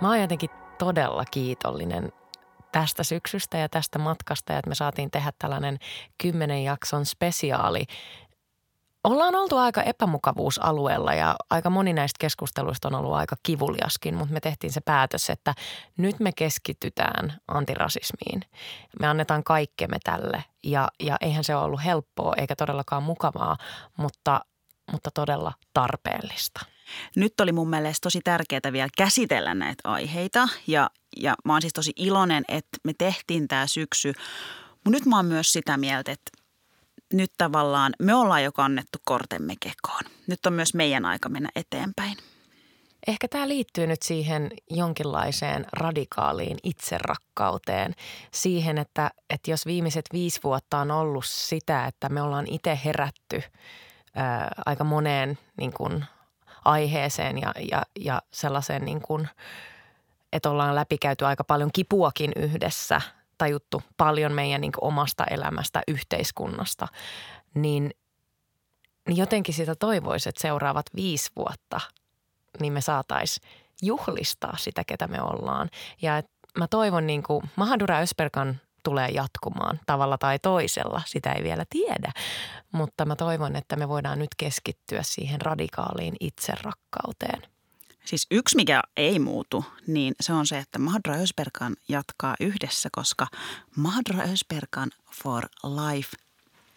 Mä oon jotenkin todella kiitollinen tästä syksystä ja tästä matkasta ja että me saatiin tehdä tällainen kymmenen jakson spesiaali. Ollaan oltu aika epämukavuusalueella ja aika moni näistä keskusteluista on ollut aika kivuliaskin, mutta me tehtiin se päätös, että nyt me keskitytään antirasismiin. Me annetaan kaikkemme tälle ja, ja eihän se ole ollut helppoa eikä todellakaan mukavaa, mutta, mutta todella tarpeellista. Nyt oli mun mielestä tosi tärkeää vielä käsitellä näitä aiheita ja, ja mä oon siis tosi iloinen, että me tehtiin tämä syksy. Mutta nyt mä oon myös sitä mieltä, että nyt tavallaan me ollaan jo kannettu kortemme kekoon. Nyt on myös meidän aika mennä eteenpäin. Ehkä tämä liittyy nyt siihen jonkinlaiseen radikaaliin itserakkauteen. Siihen, että, että jos viimeiset viisi vuotta on ollut sitä, että me ollaan itse herätty ää, aika moneen niin kuin, aiheeseen ja, ja, ja sellaiseen, niin kuin, että ollaan läpikäyty aika paljon kipuakin yhdessä, tajuttu paljon meidän niin omasta elämästä, yhteiskunnasta, niin, niin jotenkin sitä toivoisi, että seuraavat viisi vuotta – niin me saataisiin juhlistaa sitä, ketä me ollaan. Ja et mä toivon niin kuin Mahadura Ösperkan tulee jatkumaan tavalla tai toisella, sitä ei vielä tiedä. Mutta mä toivon, että me voidaan nyt keskittyä siihen radikaaliin itserakkauteen. Siis yksi, mikä ei muutu, niin se on se, että Mahadra Ösperkan jatkaa yhdessä, koska Mahadra Ösperkan for life.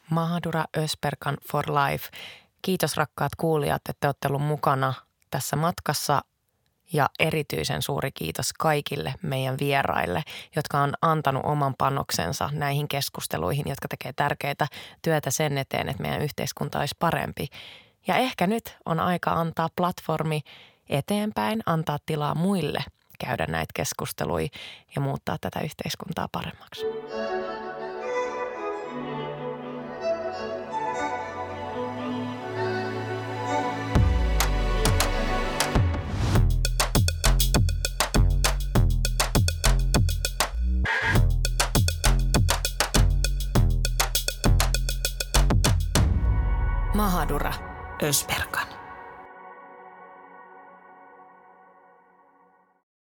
Mahadura Ösperkan for life. Kiitos rakkaat kuulijat, että te olette ollut mukana tässä matkassa ja erityisen suuri kiitos kaikille meidän vieraille, jotka on antanut oman panoksensa näihin keskusteluihin, jotka tekee tärkeää työtä sen eteen, että meidän yhteiskunta olisi parempi. Ja ehkä nyt on aika antaa platformi eteenpäin, antaa tilaa muille käydä näitä keskusteluja ja muuttaa tätä yhteiskuntaa paremmaksi. Mahadura. Ösperkan.